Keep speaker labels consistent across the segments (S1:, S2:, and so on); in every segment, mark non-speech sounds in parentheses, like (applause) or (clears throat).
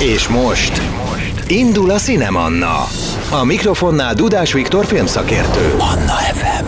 S1: És most indul a Cinemanna. A mikrofonnál Dudás Viktor filmszakértő. Anna FM.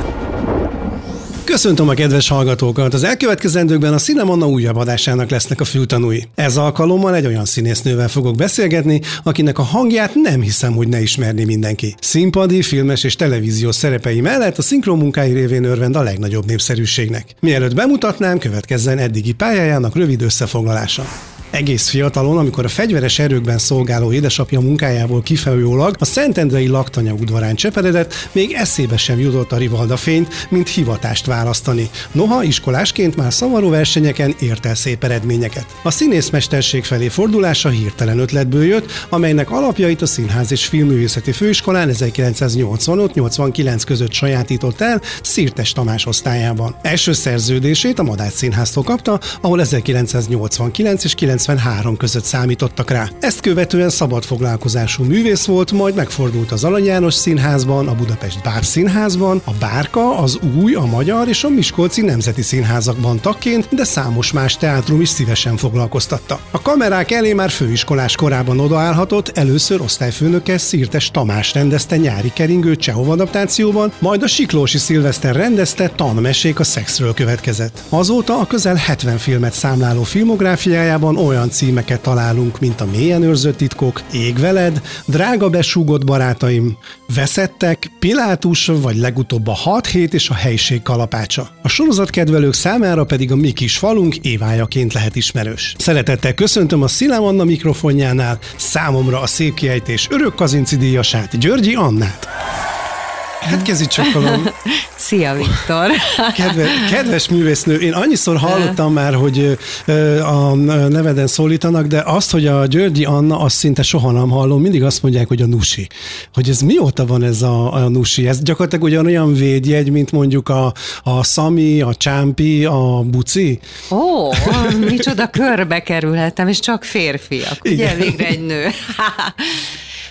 S2: Köszöntöm a kedves hallgatókat! Az elkövetkezendőkben a Cinemanna újabb adásának lesznek a fültanúi. Ez alkalommal egy olyan színésznővel fogok beszélgetni, akinek a hangját nem hiszem, hogy ne ismerni mindenki. Színpadi, filmes és televíziós szerepei mellett a szinkron munkái révén örvend a legnagyobb népszerűségnek. Mielőtt bemutatnám, következzen eddigi pályájának rövid összefoglalása. Egész fiatalon, amikor a fegyveres erőkben szolgáló édesapja munkájából kifelőleg a Szentendrei laktanya udvarán cseperedett, még eszébe sem jutott a Rivalda fényt, mint hivatást választani. Noha iskolásként már szavaró versenyeken ért el szép eredményeket. A színészmesterség felé fordulása hirtelen ötletből jött, amelynek alapjait a Színház és Filmművészeti Főiskolán 1985-89 között sajátított el Szirtes Tamás osztályában. Első szerződését a Madács Színháztól kapta, ahol 1989 és 93 között számítottak rá. Ezt követően szabad foglalkozású művész volt, majd megfordult az Alany János Színházban, a Budapest Bár Színházban, a Bárka, az Új, a Magyar és a Miskolci Nemzeti Színházakban tagként, de számos más teátrum is szívesen foglalkoztatta. A kamerák elé már főiskolás korában odaállhatott, először osztályfőnöke Szirtes Tamás rendezte nyári keringő Csehov adaptációban, majd a Siklósi Szilveszter rendezte tanmesék a szexről következett. Azóta a közel 70 filmet számláló filmográfiájában olyan címeket találunk, mint a Mélyen őrzött titkok, Ég veled, Drága besúgott barátaim, Veszettek, Pilátus, vagy legutóbb a 6 hét és a helység kalapácsa. A sorozatkedvelők számára pedig a mi kis falunk évájaként lehet ismerős. Szeretettel köszöntöm a Szilám Anna mikrofonjánál, számomra a szép kiejtés örök kazinci díjasát, Györgyi Annát. Hát kezi csokolom. (laughs)
S3: Szia, Viktor! (laughs)
S2: Kedve, kedves művésznő, én annyiszor hallottam már, hogy a neveden szólítanak, de azt, hogy a Györgyi Anna, azt szinte soha nem hallom, mindig azt mondják, hogy a Nusi. Hogy ez mióta van ez a, a Nusi? Ez gyakorlatilag ugyanolyan védjegy, mint mondjuk a, a Sami, a Csámpi, a Buci?
S3: Ó, micsoda körbe kerülhetem, és csak férfiak. Ugye, Igen. végre egy nő. (laughs)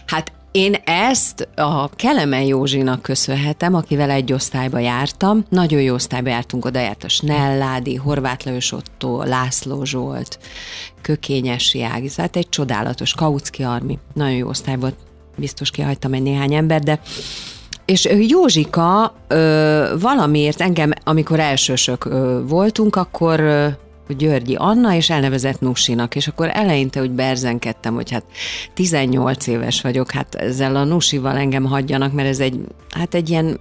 S3: Hát én ezt a Kelemen Józsinak köszönhetem, akivel egy osztályba jártam. Nagyon jó osztályba jártunk, oda járt a Snelládi, Horváth Lajos Otto, László Zsolt, Kökényesi Ági, hát egy csodálatos, Kautsky Armi. Nagyon jó osztályban, biztos kihagytam egy néhány ember, de és Józsika ö, valamiért engem, amikor elsősök ö, voltunk, akkor ö, Györgyi Anna, és elnevezett Nusinak, és akkor eleinte úgy berzenkedtem, hogy hát 18 éves vagyok, hát ezzel a Nusival engem hagyjanak, mert ez egy, hát egy ilyen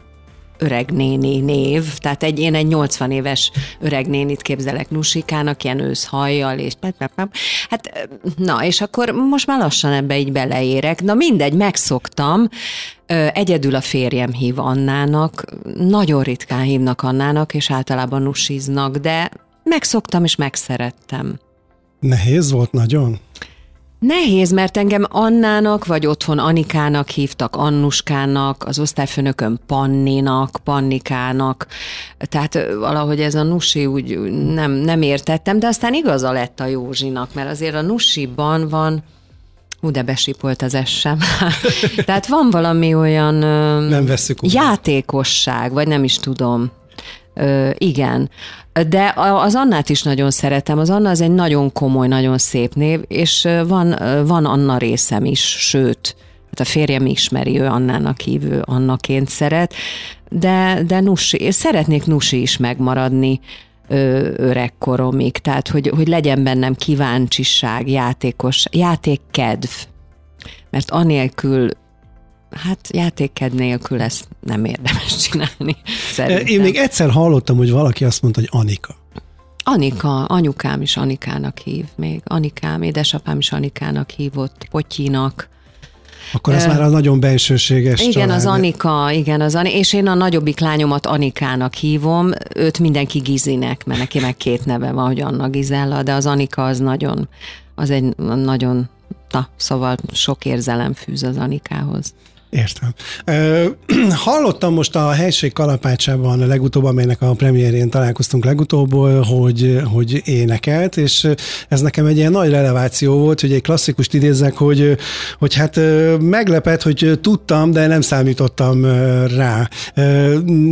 S3: öreg néni név, tehát egy, én egy 80 éves öreg nénit képzelek Nusikának, ilyen őszhajjal, és hát na, és akkor most már lassan ebbe így beleérek. Na mindegy, megszoktam, Egyedül a férjem hív Annának, nagyon ritkán hívnak Annának, és általában nusiznak, de megszoktam és megszerettem.
S2: Nehéz volt nagyon?
S3: Nehéz, mert engem Annának, vagy otthon Anikának hívtak, Annuskának, az osztályfőnököm Panninak, Pannikának, tehát valahogy ez a Nusi úgy nem, nem értettem, de aztán igaza lett a Józsinak, mert azért a Nusiban van, Hú, de besipolt az sem. (laughs) Tehát van valami olyan
S2: nem
S3: játékosság, vagy nem is tudom. Igen. De az Annát is nagyon szeretem. Az Anna az egy nagyon komoly, nagyon szép név, és van, van Anna részem is, sőt, hát a férjem ismeri, ő Annának hívő, Annaként szeret, de, de Nusi, szeretnék Nusi is megmaradni öregkoromig, tehát hogy, hogy legyen bennem kíváncsiság, játékos, játékkedv, mert anélkül Hát játéked nélkül ezt nem érdemes (laughs) csinálni. Szerintem.
S2: Én még egyszer hallottam, hogy valaki azt mondta, hogy Anika.
S3: Anika, anyukám is Anikának hív még. Anikám, édesapám is Anikának hívott, Potyinak.
S2: Akkor ez uh, már a nagyon bensőséges
S3: Igen,
S2: család.
S3: az Anika, igen, az Anika, és én a nagyobbik lányomat Anikának hívom, őt mindenki Gizinek, mert neki meg két neve van, hogy Anna Gizella, de az Anika az nagyon, az egy nagyon, na, szóval sok érzelem fűz az Anikához.
S2: Értem. (clears throat) Hallottam most a helység kalapácsában a legutóbb, amelynek a premierén találkoztunk legutóbb, hogy, hogy énekelt, és ez nekem egy ilyen nagy releváció volt, hogy egy klasszikust idézzek, hogy, hogy hát meglepett, hogy tudtam, de nem számítottam rá.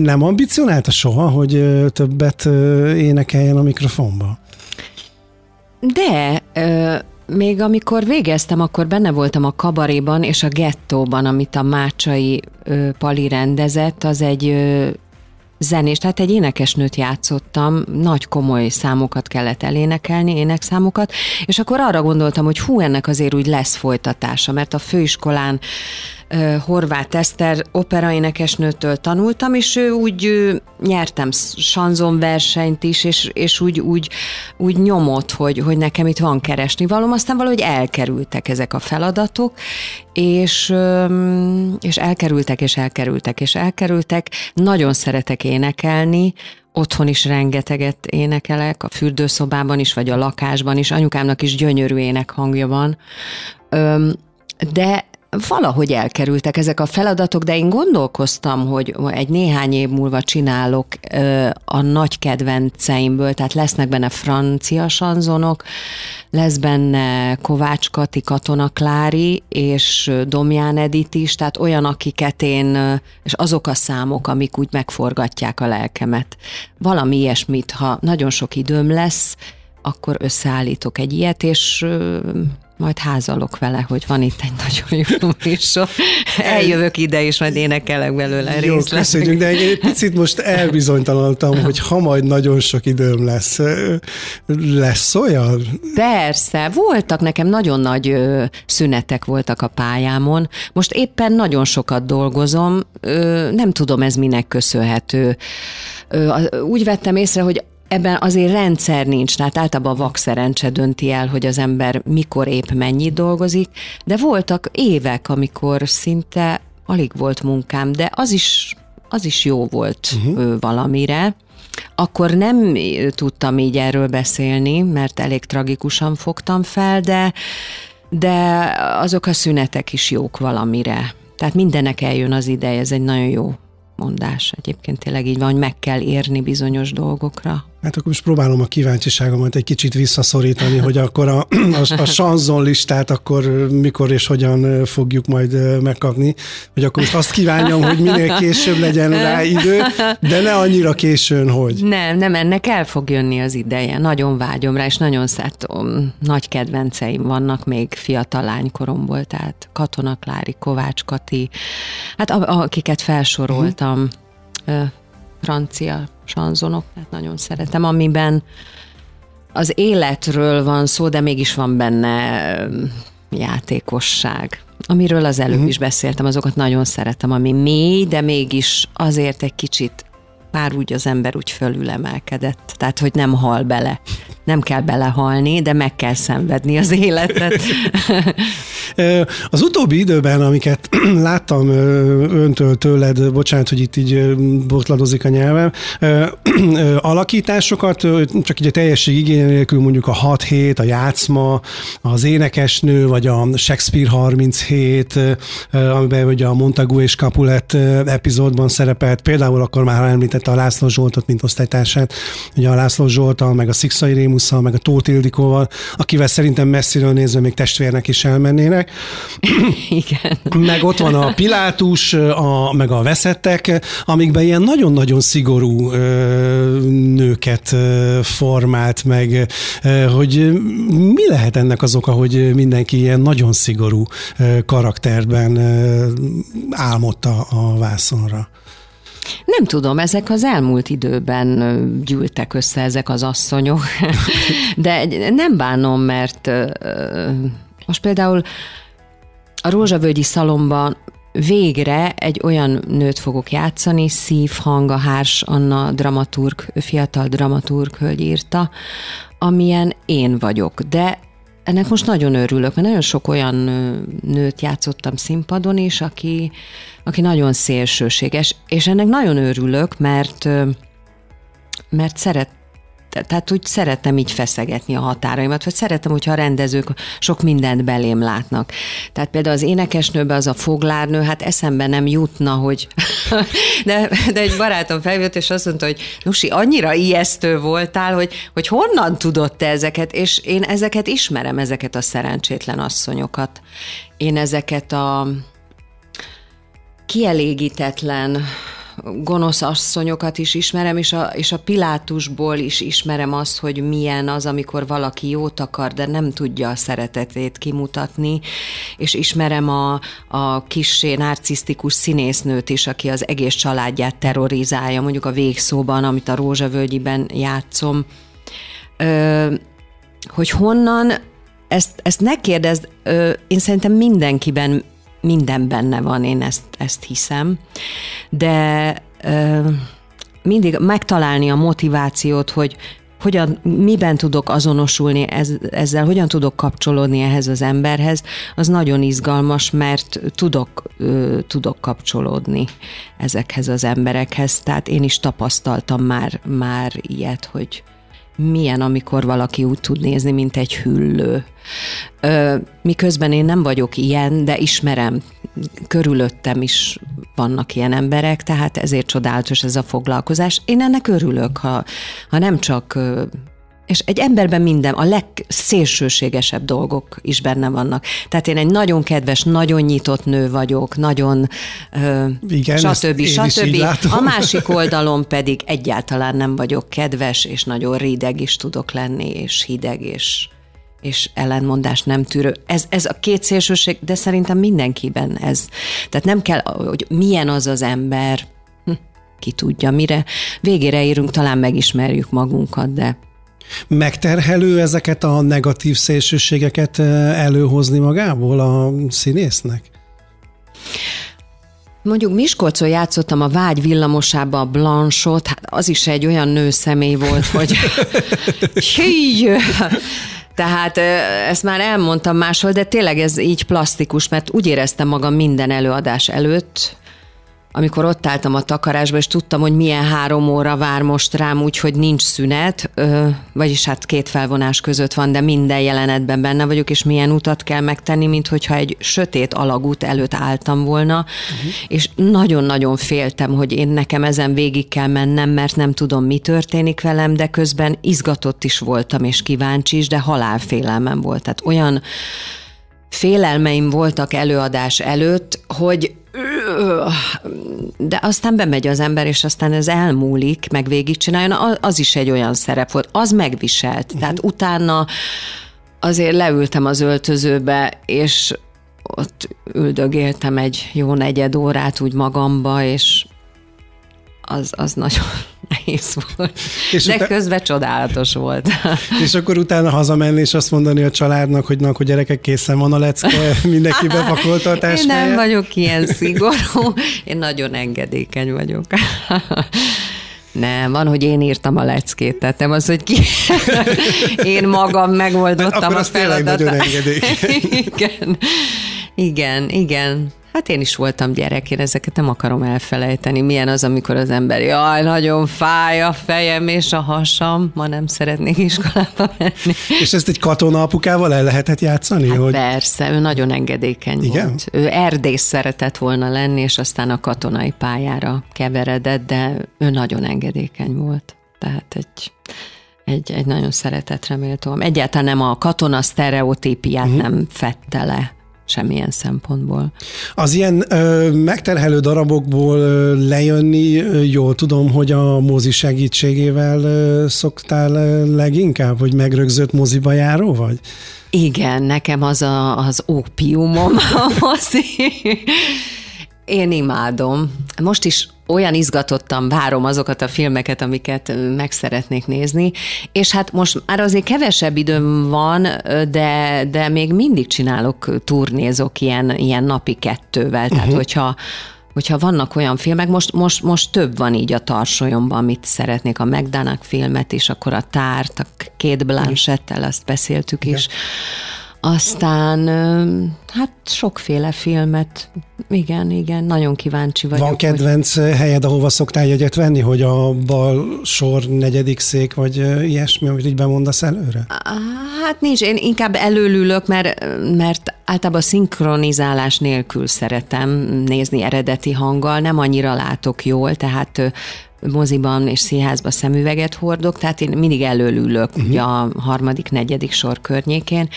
S2: Nem ambicionálta soha, hogy többet énekeljen a mikrofonba?
S3: De még amikor végeztem, akkor benne voltam a kabaréban és a gettóban, amit a Mácsai ö, Pali rendezett, az egy ö, zenés, tehát egy énekesnőt játszottam, nagy komoly számokat kellett elénekelni, énekszámokat, és akkor arra gondoltam, hogy hú, ennek azért úgy lesz folytatása, mert a főiskolán Horváth Eszter operaénekesnőtől tanultam, és ő úgy nyertem versenyt is, és, és úgy, úgy, úgy nyomott, hogy, hogy nekem itt van keresni valóm, aztán valahogy elkerültek ezek a feladatok, és, és elkerültek, és elkerültek, és elkerültek. Nagyon szeretek énekelni, otthon is rengeteget énekelek, a fürdőszobában is, vagy a lakásban is, anyukámnak is gyönyörű énekhangja van, de valahogy elkerültek ezek a feladatok, de én gondolkoztam, hogy egy néhány év múlva csinálok a nagy kedvenceimből, tehát lesznek benne francia sanzonok, lesz benne Kovács Kati, Katona Klári és Domján Edit is, tehát olyan, akiket én, és azok a számok, amik úgy megforgatják a lelkemet. Valami ilyesmit, ha nagyon sok időm lesz, akkor összeállítok egy ilyet, és majd házalok vele, hogy van itt egy nagyon jó műsor. Eljövök ide, és majd énekelek belőle
S2: Jó, köszönjük, de egy picit most elbizonytalanodtam, hogy ha majd nagyon sok időm lesz, lesz olyan?
S3: Persze, voltak nekem nagyon nagy szünetek voltak a pályámon. Most éppen nagyon sokat dolgozom, nem tudom ez minek köszönhető. Úgy vettem észre, hogy Ebben azért rendszer nincs, tehát általában a vakszerencse dönti el, hogy az ember mikor épp mennyit dolgozik, de voltak évek, amikor szinte alig volt munkám, de az is, az is jó volt uh-huh. valamire. Akkor nem tudtam így erről beszélni, mert elég tragikusan fogtam fel, de, de azok a szünetek is jók valamire. Tehát mindennek eljön az ideje, ez egy nagyon jó mondás. Egyébként tényleg így van, hogy meg kell érni bizonyos dolgokra.
S2: Hát akkor most próbálom a kíváncsiságomat egy kicsit visszaszorítani, hogy akkor a, a, a sanzon listát akkor mikor és hogyan fogjuk majd megkapni, hogy akkor most azt kívánjam, hogy minél később legyen rá idő, de ne annyira későn, hogy.
S3: Nem, nem, ennek el fog jönni az ideje. Nagyon vágyom rá, és nagyon szeretem. Nagy kedvenceim vannak még fiatal lánykoromból, tehát Katona Klári, Kovács Kati, hát akiket felsoroltam, uh-huh. francia sanzonok, tehát nagyon szeretem, amiben az életről van szó, de mégis van benne játékosság. Amiről az előbb uh-huh. is beszéltem, azokat nagyon szeretem, ami mély, de mégis azért egy kicsit már úgy az ember úgy fölülemelkedett, tehát hogy nem hal bele. Nem kell belehalni, de meg kell szenvedni az életet. (laughs)
S2: Az utóbbi időben, amiket (clears throat) láttam öntől, tőled, bocsánat, hogy itt így botladozik a nyelvem, (clears throat) alakításokat, csak így a teljesség igénye nélkül mondjuk a 6 hét, a játszma, az énekesnő, vagy a Shakespeare 37, amiben ugye a Montagu és Capulet epizódban szerepelt, például akkor már említette a László Zsoltot, mint osztálytársát, ugye a László Zsoltal, meg a Szikszai Rémusszal, meg a Tóth Ildikóval, akivel szerintem messziről nézve még testvérnek is elmennének. (laughs)
S3: Igen.
S2: Meg ott van a Pilátus, a, meg a Veszettek, amikben ilyen nagyon-nagyon szigorú ö, nőket ö, formált meg, ö, hogy mi lehet ennek az oka, hogy mindenki ilyen nagyon szigorú ö, karakterben ö, álmodta a vászonra?
S3: Nem tudom, ezek az elmúlt időben gyűltek össze ezek az asszonyok, (laughs) de nem bánom, mert most például a Rózsavölgyi szalomban végre egy olyan nőt fogok játszani, Szívhang, a Hárs Anna dramaturg, fiatal dramaturg hölgy írta, amilyen én vagyok, de ennek most nagyon örülök, mert nagyon sok olyan nőt játszottam színpadon is, aki, aki nagyon szélsőséges, és ennek nagyon örülök, mert mert szeret, tehát úgy szeretem így feszegetni a határaimat, vagy szeretem, hogyha a rendezők sok mindent belém látnak. Tehát például az énekesnőbe az a foglárnő, hát eszembe nem jutna, hogy... (laughs) de, de egy barátom feljött, és azt mondta, hogy Nusi, annyira ijesztő voltál, hogy, hogy honnan tudott te ezeket, és én ezeket ismerem, ezeket a szerencsétlen asszonyokat. Én ezeket a kielégítetlen gonosz asszonyokat is ismerem, és a, és a Pilátusból is ismerem azt, hogy milyen az, amikor valaki jót akar, de nem tudja a szeretetét kimutatni, és ismerem a, a kissé narcisztikus színésznőt is, aki az egész családját terrorizálja, mondjuk a végszóban, amit a Rózsavölgyiben játszom. Ö, hogy honnan, ezt, ezt ne kérdezd, ö, én szerintem mindenkiben minden benne van, én ezt, ezt hiszem, de ö, mindig megtalálni a motivációt, hogy hogyan, miben tudok azonosulni ez, ezzel, hogyan tudok kapcsolódni ehhez az emberhez, az nagyon izgalmas, mert tudok, ö, tudok kapcsolódni ezekhez az emberekhez, tehát én is tapasztaltam már, már ilyet, hogy, milyen, amikor valaki úgy tud nézni, mint egy hüllő. Miközben én nem vagyok ilyen, de ismerem, körülöttem is vannak ilyen emberek, tehát ezért csodálatos ez a foglalkozás. Én ennek örülök, ha, ha nem csak és egy emberben minden, a legszélsőségesebb dolgok is benne vannak. Tehát én egy nagyon kedves, nagyon nyitott nő vagyok, nagyon Igen, stb. stb. A másik oldalon pedig egyáltalán nem vagyok kedves, és nagyon rideg is tudok lenni, és hideg, és és ellenmondás nem tűrő. Ez, ez a két szélsőség, de szerintem mindenkiben ez. Tehát nem kell, hogy milyen az az ember, hm, ki tudja mire. Végére érünk, talán megismerjük magunkat, de
S2: Megterhelő ezeket a negatív szélsőségeket eh, előhozni magából a színésznek?
S3: Mondjuk Miskolcon játszottam a Vágy villamosába a Blanchot, hát az is egy olyan nő személy volt, hogy (laughs) hí, tehát eh, ezt már elmondtam máshol, de tényleg ez így plastikus, mert úgy éreztem magam minden előadás előtt, amikor ott álltam a takarásba, és tudtam, hogy milyen három óra vár most rám, úgyhogy nincs szünet, ö, vagyis hát két felvonás között van, de minden jelenetben benne vagyok, és milyen utat kell megtenni, mint hogyha egy sötét alagút előtt álltam volna, uh-huh. és nagyon-nagyon féltem, hogy én nekem ezen végig kell mennem, mert nem tudom, mi történik velem, de közben izgatott is voltam, és kíváncsi is, de halálfélelmem volt. Tehát olyan félelmeim voltak előadás előtt, hogy de aztán bemegy az ember, és aztán ez elmúlik, meg végigcsináljon, az is egy olyan szerep volt, az megviselt. Uh-huh. Tehát utána azért leültem az öltözőbe, és ott üldögéltem egy jó negyed órát úgy magamba, és az, az nagyon (laughs) nehéz volt. És De utá... közben csodálatos volt. (laughs)
S2: És akkor utána hazamenni, és azt mondani a családnak, hogy na, hogy gyerekek készen van a lecke, (laughs) mindenki bepakolta a táskáját.
S3: Én nem vagyok ilyen szigorú, én nagyon engedékeny vagyok. Nem, van, hogy én írtam a leckét, tehát nem az, hogy ki... én magam megoldottam
S2: a feladatot. nagyon
S3: igen, igen, igen. Hát én is voltam gyerek, én ezeket nem akarom elfelejteni. Milyen az, amikor az ember, jaj, nagyon fáj a fejem és a hasam, ma nem szeretnék iskolába menni.
S2: És ezt egy katona apukával el lehetett játszani?
S3: Hát hogy... Persze, ő nagyon engedékeny Igen? volt. Ő erdész szeretett volna lenni, és aztán a katonai pályára keveredett, de ő nagyon engedékeny volt. Tehát egy egy, egy nagyon szeretetre méltó. Egyáltalán nem a katona sztereotípiát uh-huh. nem fette le semmilyen szempontból.
S2: Az ilyen ö, megterhelő darabokból ö, lejönni, ö, jól tudom, hogy a mozi segítségével ö, szoktál ö, leginkább, hogy megrögzött moziba járó vagy?
S3: Igen, nekem az a, az ópiumom a mozi. Én imádom. Most is olyan izgatottan várom azokat a filmeket, amiket meg szeretnék nézni, és hát most már azért kevesebb időm van, de, de még mindig csinálok, turnézok ilyen, ilyen napi kettővel, tehát uh-huh. hogyha hogyha vannak olyan filmek, most, most, most több van így a tarsolyomban, amit szeretnék, a McDonagh filmet is, akkor a tárt, a két Blanchettel, azt beszéltük Igen. is. Aztán hát sokféle filmet, igen, igen, nagyon kíváncsi vagyok.
S2: Van kedvenc hogy... helyed, ahova szoktál jegyet venni, hogy a bal sor negyedik szék, vagy ilyesmi, amit így bemondasz előre?
S3: Hát nincs, én inkább előlülök, mert, mert általában szinkronizálás nélkül szeretem nézni eredeti hanggal, nem annyira látok jól, tehát moziban és színházban szemüveget hordok, tehát én mindig előlülök uh-huh. ugye a harmadik, negyedik sor környékén,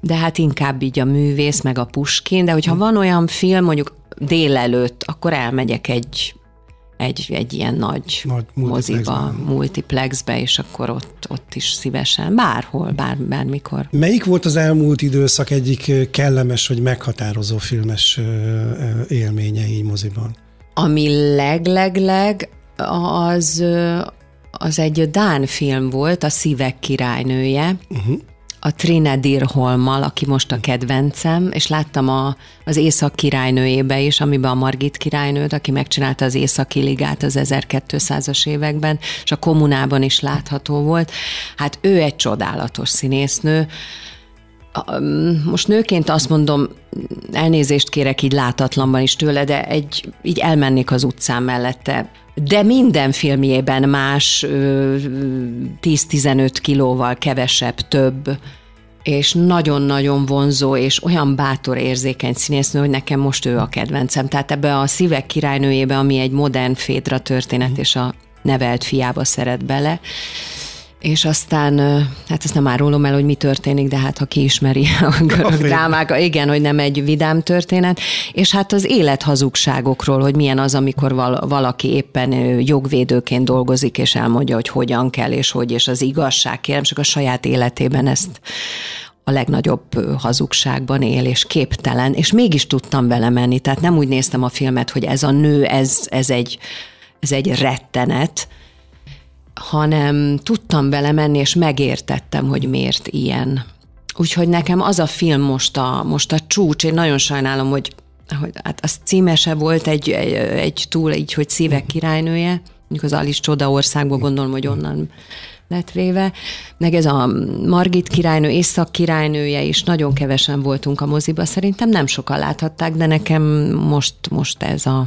S3: de hát inkább így a művész, meg a Puskin, de hogyha van olyan film, mondjuk délelőtt, akkor elmegyek egy egy, egy ilyen nagy, nagy moziba, multiplexbe, és akkor ott, ott is szívesen, bárhol, bár, bármikor.
S2: Melyik volt az elmúlt időszak egyik kellemes vagy meghatározó filmes élménye így moziban?
S3: Ami leglegleg, az, az egy Dán film volt, a Szívek királynője, uh-huh a Trine Dirholmal, aki most a kedvencem, és láttam a, az Észak királynőjébe is, amiben a Margit királynőt, aki megcsinálta az Északi Ligát az 1200-as években, és a kommunában is látható volt. Hát ő egy csodálatos színésznő, most nőként azt mondom, elnézést kérek így látatlanban is tőle, de egy, így elmennék az utcán mellette. De minden filmjében más 10-15 kilóval kevesebb, több, és nagyon-nagyon vonzó, és olyan bátor, érzékeny színésznő, hogy nekem most ő a kedvencem. Tehát ebbe a Szívek királynőjébe, ami egy modern fédra történet, mm. és a nevelt fiába szeret bele, és aztán, hát ezt nem árulom el, hogy mi történik, de hát ha ki ismeri (laughs) a görög drámák, igen, hogy nem egy vidám történet, és hát az élet hazugságokról, hogy milyen az, amikor valaki éppen jogvédőként dolgozik, és elmondja, hogy hogyan kell, és hogy, és az igazság, kérem, csak a saját életében ezt a legnagyobb hazugságban él, és képtelen, és mégis tudtam vele menni, tehát nem úgy néztem a filmet, hogy ez a nő, ez, ez egy, ez egy rettenet, hanem tudtam belemenni, és megértettem, hogy miért ilyen. Úgyhogy nekem az a film most a, most a csúcs, én nagyon sajnálom, hogy, hogy hát az címese volt egy, egy, egy túl, így, hogy szívek királynője, mondjuk az Alice Csoda országból gondolom, hogy onnan lett véve. Meg ez a Margit királynő, Észak királynője is, nagyon kevesen voltunk a moziba, szerintem nem sokan láthatták, de nekem most, most ez a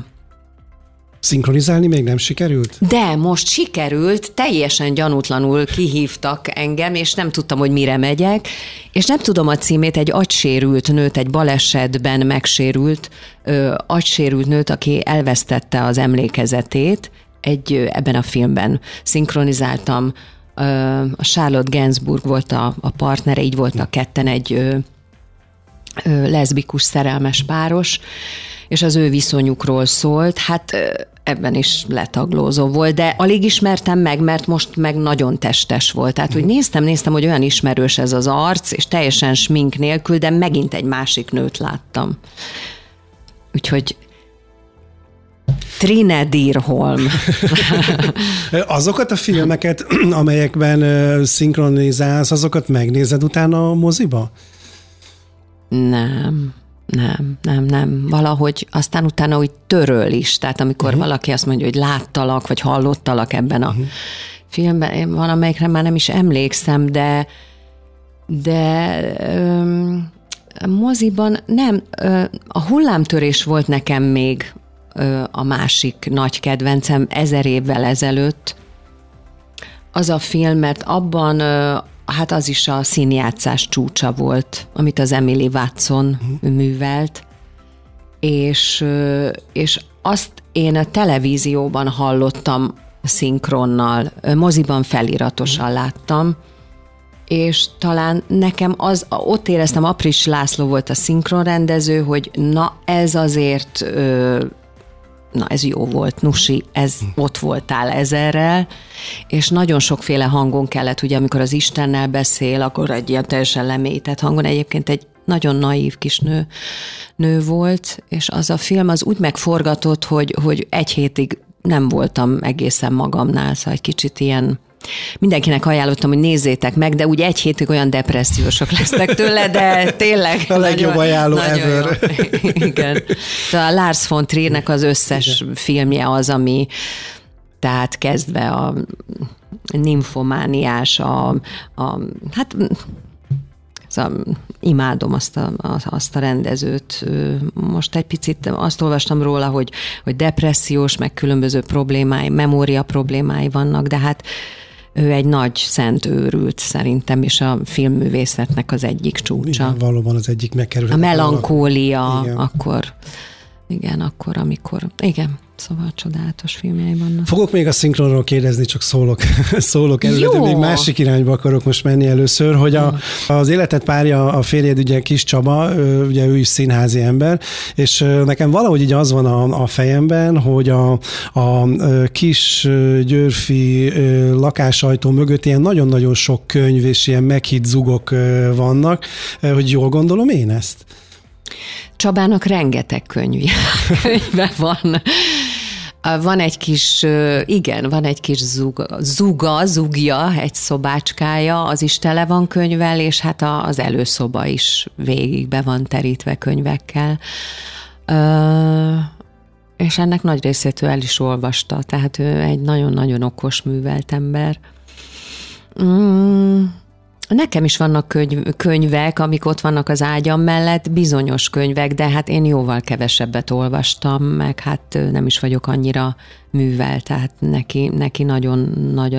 S2: Szinkronizálni még nem sikerült?
S3: De most sikerült, teljesen gyanútlanul kihívtak engem, és nem tudtam, hogy mire megyek, és nem tudom a címét, egy agysérült nőt, egy balesetben megsérült, ö, agysérült nőt, aki elvesztette az emlékezetét, egy, ebben a filmben szinkronizáltam, ö, a Charlotte Gainsbourg volt a, a partnere, így voltak ketten egy ö, ö, leszbikus szerelmes páros, és az ő viszonyukról szólt. Hát ebben is letaglózó volt, de alig ismertem meg, mert most meg nagyon testes volt. Tehát, hogy néztem, néztem, hogy olyan ismerős ez az arc, és teljesen smink nélkül, de megint egy másik nőt láttam. Úgyhogy Trine Dirholm. (laughs)
S2: azokat a filmeket, amelyekben szinkronizálsz, azokat megnézed utána a moziba?
S3: Nem nem, nem, nem. Valahogy aztán utána úgy töröl is. Tehát amikor uh-huh. valaki azt mondja, hogy láttalak, vagy hallottalak ebben a uh-huh. filmben, én valamelyikre már nem is emlékszem, de de öm, moziban nem, ö, a hullámtörés volt nekem még ö, a másik nagy kedvencem ezer évvel ezelőtt, az a film, mert abban ö, hát az is a színjátszás csúcsa volt, amit az Emily Watson uh-huh. művelt, és, és azt én a televízióban hallottam szinkronnal, moziban feliratosan uh-huh. láttam, és talán nekem az, ott éreztem, Apris László volt a szinkronrendező, hogy na ez azért na ez jó volt, Nusi, ez ott voltál ezerrel, és nagyon sokféle hangon kellett, ugye amikor az Istennel beszél, akkor egy ilyen teljesen lemélyített hangon, egyébként egy nagyon naív kis nő, nő volt, és az a film az úgy megforgatott, hogy, hogy egy hétig nem voltam egészen magamnál, szóval egy kicsit ilyen Mindenkinek ajánlottam, hogy nézzétek meg, de úgy egy hétig olyan depressziósok lesznek tőle, de tényleg.
S2: A legjobb nagyon, ajánló nagyon ever.
S3: Jó. (laughs) Igen. A Lars von Triernek az összes Igen. filmje az, ami tehát kezdve a nymfomániás, a, a hát Szóval imádom azt a, azt a rendezőt. Most egy picit azt olvastam róla, hogy, hogy depressziós, meg különböző problémái, memória problémái vannak, de hát ő egy nagy szent őrült szerintem, és a filmművészetnek az egyik csúcsa.
S2: Igen, valóban az egyik megkerül.
S3: A melankólia, igen. akkor igen, akkor, amikor, igen, Szóval csodálatos filmjei vannak.
S2: Fogok még a szinkronról kérdezni, csak szólok, (laughs) szólok előre, de még másik irányba akarok most menni először, hogy a, az életet párja a férjed, ugye Kis Csaba, ugye ő is színházi ember, és nekem valahogy így az van a, a fejemben, hogy a, a kis győrfi lakásajtó mögött ilyen nagyon-nagyon sok könyv és ilyen meghitt zugok vannak, hogy jól gondolom én ezt?
S3: Csabának rengeteg (laughs) könyve van. Van egy kis, igen, van egy kis zuga, zuga, zugja, egy szobácskája, az is tele van könyvvel, és hát az előszoba is végig be van terítve könyvekkel. És ennek nagy részét ő el is olvasta, tehát ő egy nagyon-nagyon okos, művelt ember. Mm Nekem is vannak könyv, könyvek, amik ott vannak az ágyam mellett, bizonyos könyvek, de hát én jóval kevesebbet olvastam, meg hát nem is vagyok annyira művel, tehát neki, neki nagyon nagy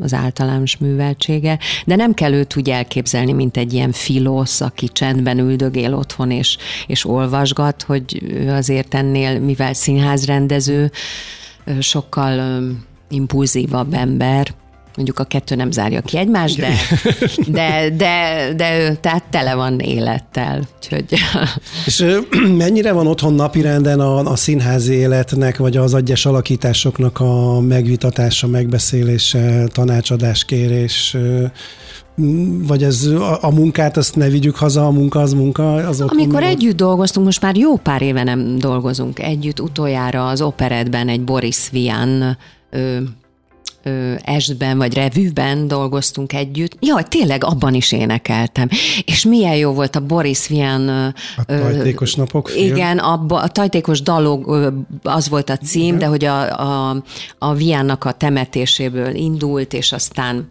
S3: az általános műveltsége, de nem kell őt úgy elképzelni, mint egy ilyen filosz, aki csendben üldögél otthon és, és olvasgat, hogy ő azért ennél, mivel színházrendező, sokkal impulzívabb ember, mondjuk a kettő nem zárja ki egymást, de, (laughs) de, de, de tehát tele van élettel. Úgyhogy... (laughs)
S2: És (clears throat) mennyire van otthon napirenden a, a színházi életnek, vagy az egyes alakításoknak a megvitatása, megbeszélése, tanácsadás, kérés, vagy ez a, a munkát, azt ne vigyük haza, a munka az munka? Az
S3: Amikor együtt dolgoztunk, most már jó pár éve nem dolgozunk együtt, utoljára az operetben egy Boris Vian estben vagy revűben dolgoztunk együtt. Jaj, tényleg abban is énekeltem. És milyen jó volt a Boris Vian... A
S2: tajtékos napok film.
S3: Igen, abba, a tajtékos dalog az volt a cím, igen. de hogy a, a, a Viannak a temetéséből indult, és aztán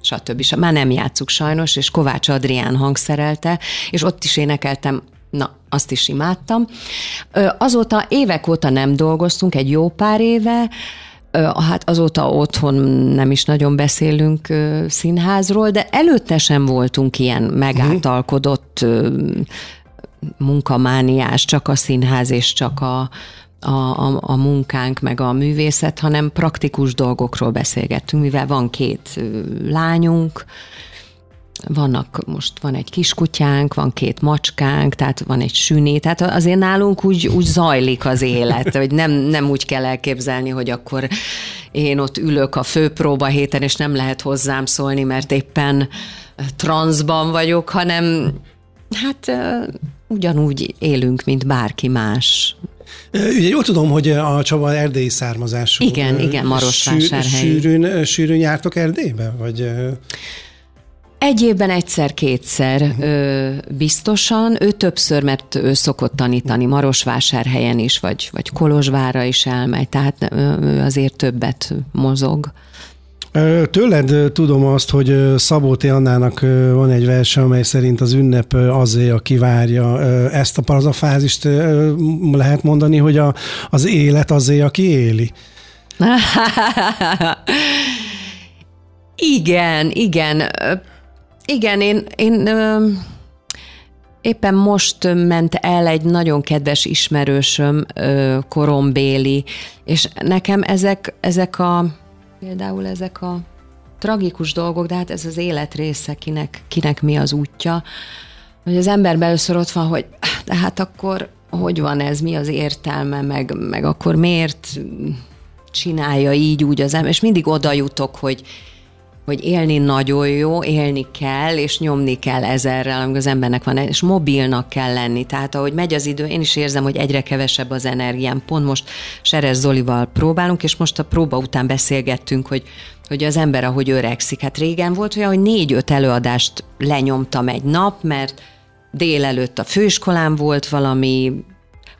S3: stb. Már nem játszuk sajnos, és Kovács Adrián hangszerelte, és ott is énekeltem Na, azt is imádtam. Azóta évek óta nem dolgoztunk, egy jó pár éve, Hát azóta otthon nem is nagyon beszélünk színházról, de előtte sem voltunk ilyen megátalkodott munkamániás, csak a színház és csak a, a, a, a munkánk, meg a művészet, hanem praktikus dolgokról beszélgettünk, mivel van két lányunk, vannak, most van egy kiskutyánk, van két macskánk, tehát van egy süni, tehát azért nálunk úgy, úgy zajlik az élet, hogy nem, nem úgy kell elképzelni, hogy akkor én ott ülök a főpróba héten, és nem lehet hozzám szólni, mert éppen transzban vagyok, hanem hát ugyanúgy élünk, mint bárki más.
S2: Ugye jól tudom, hogy a Csaba erdélyi származású.
S3: Igen, igen, Marosvásárhely.
S2: Sűrűn, sűrűn jártok Erdélybe? Vagy...
S3: Egy évben egyszer-kétszer uh-huh. biztosan, ő többször, mert ő szokott tanítani Marosvásárhelyen is, vagy, vagy Kolozsvára is elmegy, tehát ő azért többet mozog.
S2: Tőled tudom azt, hogy Szabó Annának van egy verse, amely szerint az ünnep azé, aki várja. Ezt a parazafázist lehet mondani, hogy a, az élet azé, aki éli? (laughs)
S3: igen, igen. Igen, én, én ö, éppen most ment el egy nagyon kedves ismerősöm, ö, korombéli, és nekem ezek, ezek a, például ezek a tragikus dolgok, de hát ez az élet része, kinek, kinek mi az útja, hogy az ember először ott van, hogy de hát akkor hogy van ez, mi az értelme, meg, meg akkor miért csinálja így úgy az ember, és mindig oda jutok, hogy hogy élni nagyon jó, élni kell, és nyomni kell ezerrel, amikor az embernek van, és mobilnak kell lenni. Tehát ahogy megy az idő, én is érzem, hogy egyre kevesebb az energiám. Pont most Seres Zolival próbálunk, és most a próba után beszélgettünk, hogy hogy az ember, ahogy öregszik. Hát régen volt olyan, hogy négy-öt előadást lenyomtam egy nap, mert délelőtt a főiskolán volt valami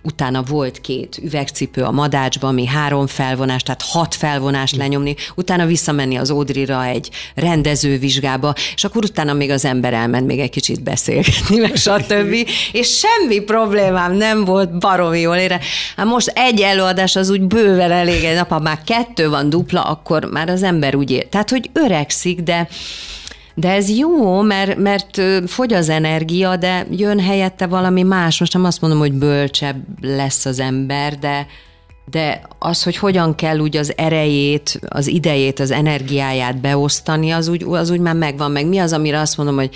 S3: utána volt két üvegcipő a madácsban, ami három felvonás, tehát hat felvonást hm. lenyomni, utána visszamenni az Ódrira egy rendezővizsgába, és akkor utána még az ember elment még egy kicsit beszélgetni, meg stb. és semmi problémám nem volt, baromi jól ére. Hát most egy előadás az úgy bőven elég, egy nap, ha már kettő van dupla, akkor már az ember úgy él. Tehát, hogy öregszik, de de ez jó, mert, mert fogy az energia, de jön helyette valami más. Most nem azt mondom, hogy bölcsebb lesz az ember, de, de az, hogy hogyan kell úgy az erejét, az idejét, az energiáját beosztani, az úgy, az úgy már megvan. Meg mi az, amire azt mondom, hogy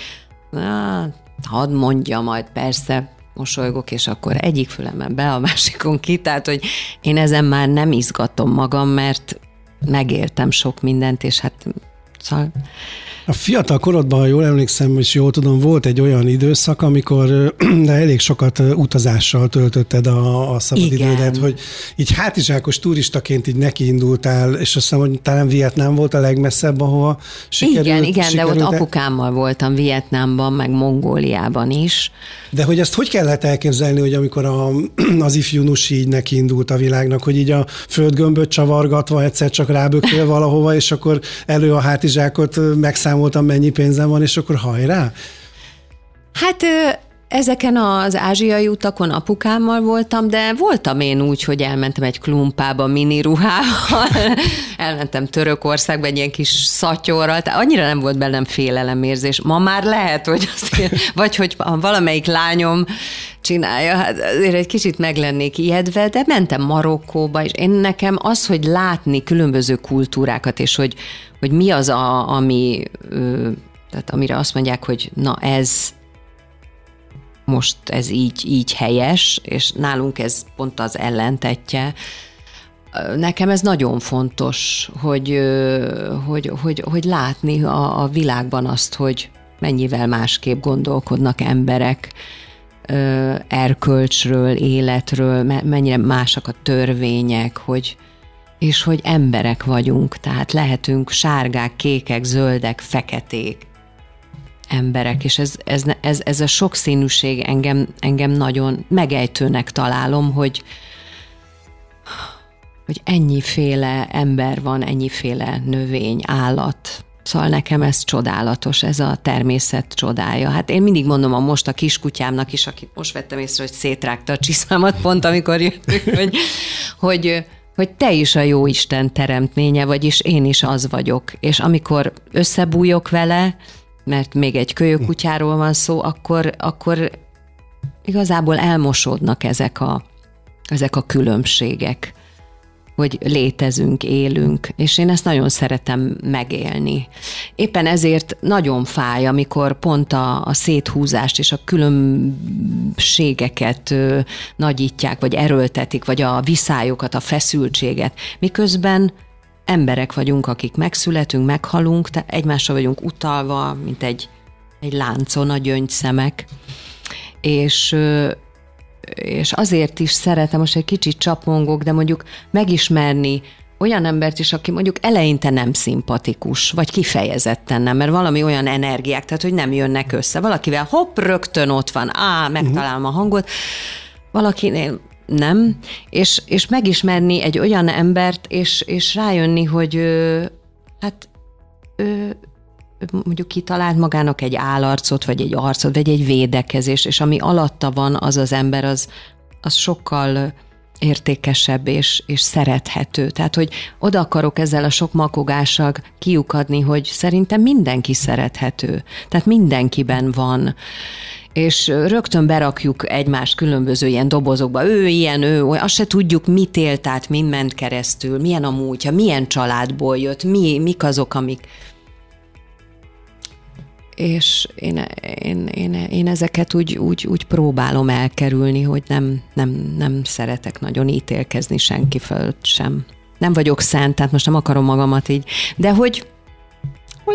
S3: na, hadd mondja majd, persze, mosolygok, és akkor egyik fülemen be, a másikon ki, tehát, hogy én ezen már nem izgatom magam, mert megéltem sok mindent, és hát szóval
S2: a fiatal korodban, ha jól emlékszem, és jól tudom, volt egy olyan időszak, amikor (clears throat) de elég sokat utazással töltötted a, a szabadidődet, hogy így hátizsákos turistaként így nekiindultál, és azt hiszem, hogy talán Vietnám volt a legmesszebb, ahova sikerült.
S3: Igen, igen, sikerült de ott apukámmal voltam Vietnámban, meg Mongóliában is.
S2: De hogy ezt hogy kellett elképzelni, hogy amikor a, (clears throat) az ifjú Nusi így nekiindult a világnak, hogy így a földgömböt csavargatva egyszer csak rábökél valahova, és akkor elő a hátizsákot megszámol számoltam, mennyi pénzem van, és akkor hajrá?
S3: Hát Ezeken az ázsiai utakon apukámmal voltam, de voltam én úgy, hogy elmentem egy klumpába mini ruhával, (laughs) elmentem Törökországba egy ilyen kis szatyorral, tehát annyira nem volt bennem félelemérzés. Ma már lehet, hogy azért, (laughs) vagy hogy valamelyik lányom csinálja, hát azért egy kicsit meg lennék ijedve, de mentem Marokkóba, és én nekem az, hogy látni különböző kultúrákat, és hogy, hogy mi az, a, ami, tehát amire azt mondják, hogy na ez, most ez így, így helyes, és nálunk ez pont az ellentetje. Nekem ez nagyon fontos, hogy, hogy, hogy, hogy látni a, a világban azt, hogy mennyivel másképp gondolkodnak emberek erkölcsről, életről, mennyire másak a törvények, hogy, és hogy emberek vagyunk, tehát lehetünk sárgák, kékek, zöldek, feketék, emberek, és ez, ez, ez, ez a sokszínűség engem, engem nagyon megejtőnek találom, hogy, hogy ennyiféle ember van, ennyiféle növény, állat, Szóval nekem ez csodálatos, ez a természet csodája. Hát én mindig mondom a most a kiskutyámnak is, akit most vettem észre, hogy szétrágta a csiszmámat pont, amikor jöttünk, hogy, hogy, hogy te is a jó Isten teremtménye vagy, és én is az vagyok. És amikor összebújok vele, mert még egy kölyökutyáról van szó, akkor, akkor igazából elmosódnak ezek a, ezek a különbségek, hogy létezünk, élünk, és én ezt nagyon szeretem megélni. Éppen ezért nagyon fáj, amikor pont a, a széthúzást és a különbségeket ö, nagyítják, vagy erőltetik, vagy a viszályokat, a feszültséget, miközben emberek vagyunk, akik megszületünk, meghalunk, de egymásra vagyunk utalva, mint egy, egy láncon a gyöngyszemek. És és azért is szeretem, most egy kicsit csapongok, de mondjuk megismerni olyan embert is, aki mondjuk eleinte nem szimpatikus, vagy kifejezetten nem, mert valami olyan energiák, tehát hogy nem jönnek össze. Valakivel hopp, rögtön ott van, á, megtalálom a hangot, valakinél nem, és, és megismerni egy olyan embert, és, és rájönni, hogy hát ő, mondjuk kitalált magának egy állarcot, vagy egy arcot, vagy egy védekezés, és ami alatta van az az ember, az, az sokkal értékesebb és, és szerethető. Tehát, hogy oda akarok ezzel a sok makogással kiukadni, hogy szerintem mindenki szerethető. Tehát mindenkiben van és rögtön berakjuk egymást különböző ilyen dobozokba. Ő ilyen, ő olyan, azt se tudjuk, mit élt át, mind ment keresztül, milyen a múltja, milyen családból jött, mi, mik azok, amik... És én, én, én, én ezeket úgy, úgy, úgy próbálom elkerülni, hogy nem, nem, nem szeretek nagyon ítélkezni senki fölött sem. Nem vagyok szent, tehát most nem akarom magamat így, de hogy,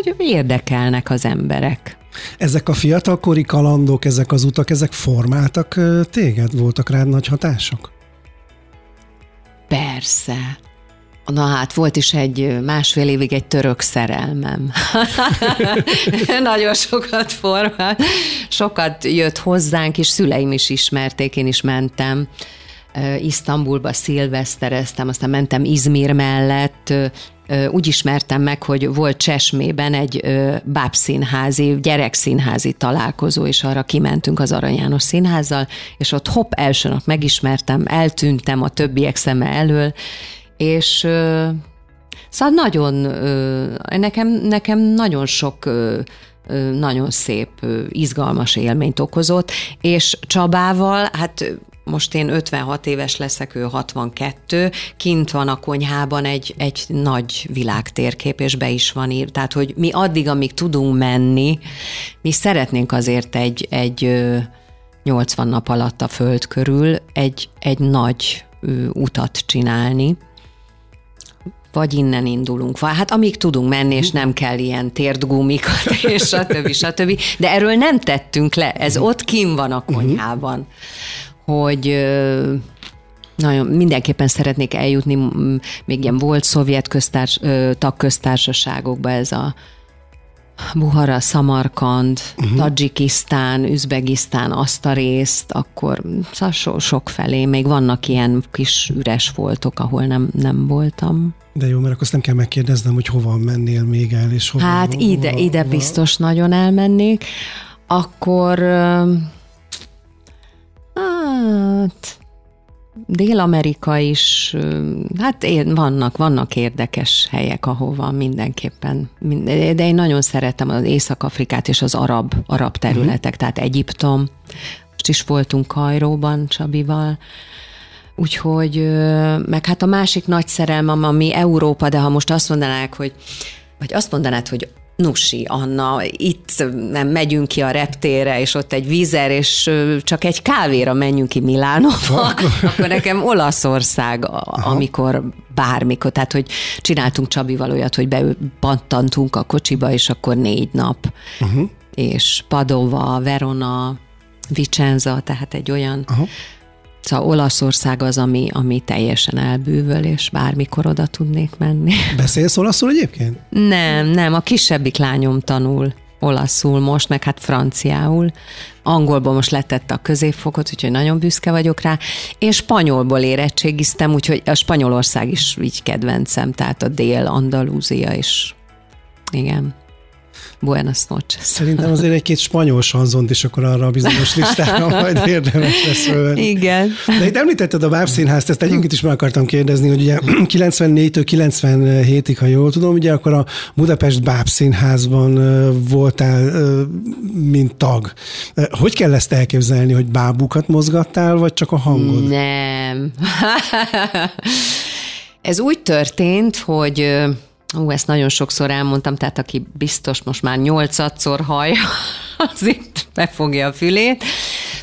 S3: hogy érdekelnek az emberek.
S2: Ezek a fiatalkori kalandok, ezek az utak, ezek formáltak téged? Voltak rád nagy hatások?
S3: Persze. Na hát, volt is egy másfél évig egy török szerelmem. (laughs) Nagyon sokat formált. Sokat jött hozzánk, és szüleim is ismerték, én is mentem. Isztambulba szilvesztereztem, aztán mentem Izmir mellett, úgy ismertem meg, hogy volt Csesmében egy bábszínházi, gyerekszínházi találkozó, és arra kimentünk az Arany János Színházzal, és ott hopp, első nap megismertem, eltűntem a többiek szeme elől, és szóval nagyon, nekem, nekem nagyon sok nagyon szép, izgalmas élményt okozott, és Csabával, hát most én 56 éves leszek, ő 62, kint van a konyhában egy, egy nagy világtérkép, és be is van ír. Tehát, hogy mi addig, amíg tudunk menni, mi szeretnénk azért egy, egy 80 nap alatt a föld körül egy, egy nagy utat csinálni, vagy innen indulunk. Hát amíg tudunk menni, és nem kell ilyen térdgumikat, (laughs) és stb. stb. De erről nem tettünk le, ez ott kim van a konyhában, hogy nagyon mindenképpen szeretnék eljutni, még ilyen volt szovjet köztárs, tagköztársaságokba ez a Buhara, Samarkand, uh-huh. Tadzsikisztán, Üzbegisztán, azt a részt, akkor szóval so, sok felé, még vannak ilyen kis üres voltok, ahol nem, nem voltam.
S2: De jó, mert akkor azt nem kell megkérdeznem, hogy hova mennél még el, és hova.
S3: Hát ide, hova, ide hova. biztos nagyon elmennék. Akkor hát Dél-Amerika is, hát én, vannak, vannak érdekes helyek, ahova mindenképpen, de én nagyon szeretem az Észak-Afrikát és az arab, arab területek, uh-huh. tehát Egyiptom, most is voltunk Kajróban Csabival, Úgyhogy, meg hát a másik nagy szerelmem, ami Európa, de ha most azt mondanák, hogy vagy azt mondanád, hogy Nusi, Anna, itt nem megyünk ki a reptére, és ott egy vízer, és csak egy kávéra menjünk ki Milánóba, (laughs) akkor nekem Olaszország, Aha. amikor bármikor, tehát hogy csináltunk Csabival olyat, hogy bepattantunk a kocsiba, és akkor négy nap, uh-huh. és Padova, Verona, Vicenza, tehát egy olyan Aha. Szóval Olaszország az, ami, ami teljesen elbűvöl, és bármikor oda tudnék menni.
S2: Beszélsz olaszul egyébként?
S3: Nem, nem, a kisebbik lányom tanul olaszul most, meg hát franciául. Angolból most letette a középfokot, úgyhogy nagyon büszke vagyok rá, és spanyolból érettségiztem, úgyhogy a Spanyolország is így kedvencem, tehát a Dél-Andalúzia is. Igen. Buenas noches.
S2: Szerintem azért egy-két spanyol sanzont is akkor arra a bizonyos listára (laughs) majd érdemes lesz fölvenni.
S3: Igen.
S2: De itt említetted a Bábszínházt, ezt egyébként is meg akartam kérdezni, hogy ugye (clears throat) 94-től 97-ig, ha jól tudom, ugye akkor a Budapest Bábszínházban voltál, mint tag. Hogy kell ezt elképzelni, hogy bábukat mozgattál, vagy csak a hangod?
S3: Nem. (laughs) Ez úgy történt, hogy Ú, ezt nagyon sokszor elmondtam, tehát aki biztos most már nyolcadszor hallja, az itt befogja a fülét.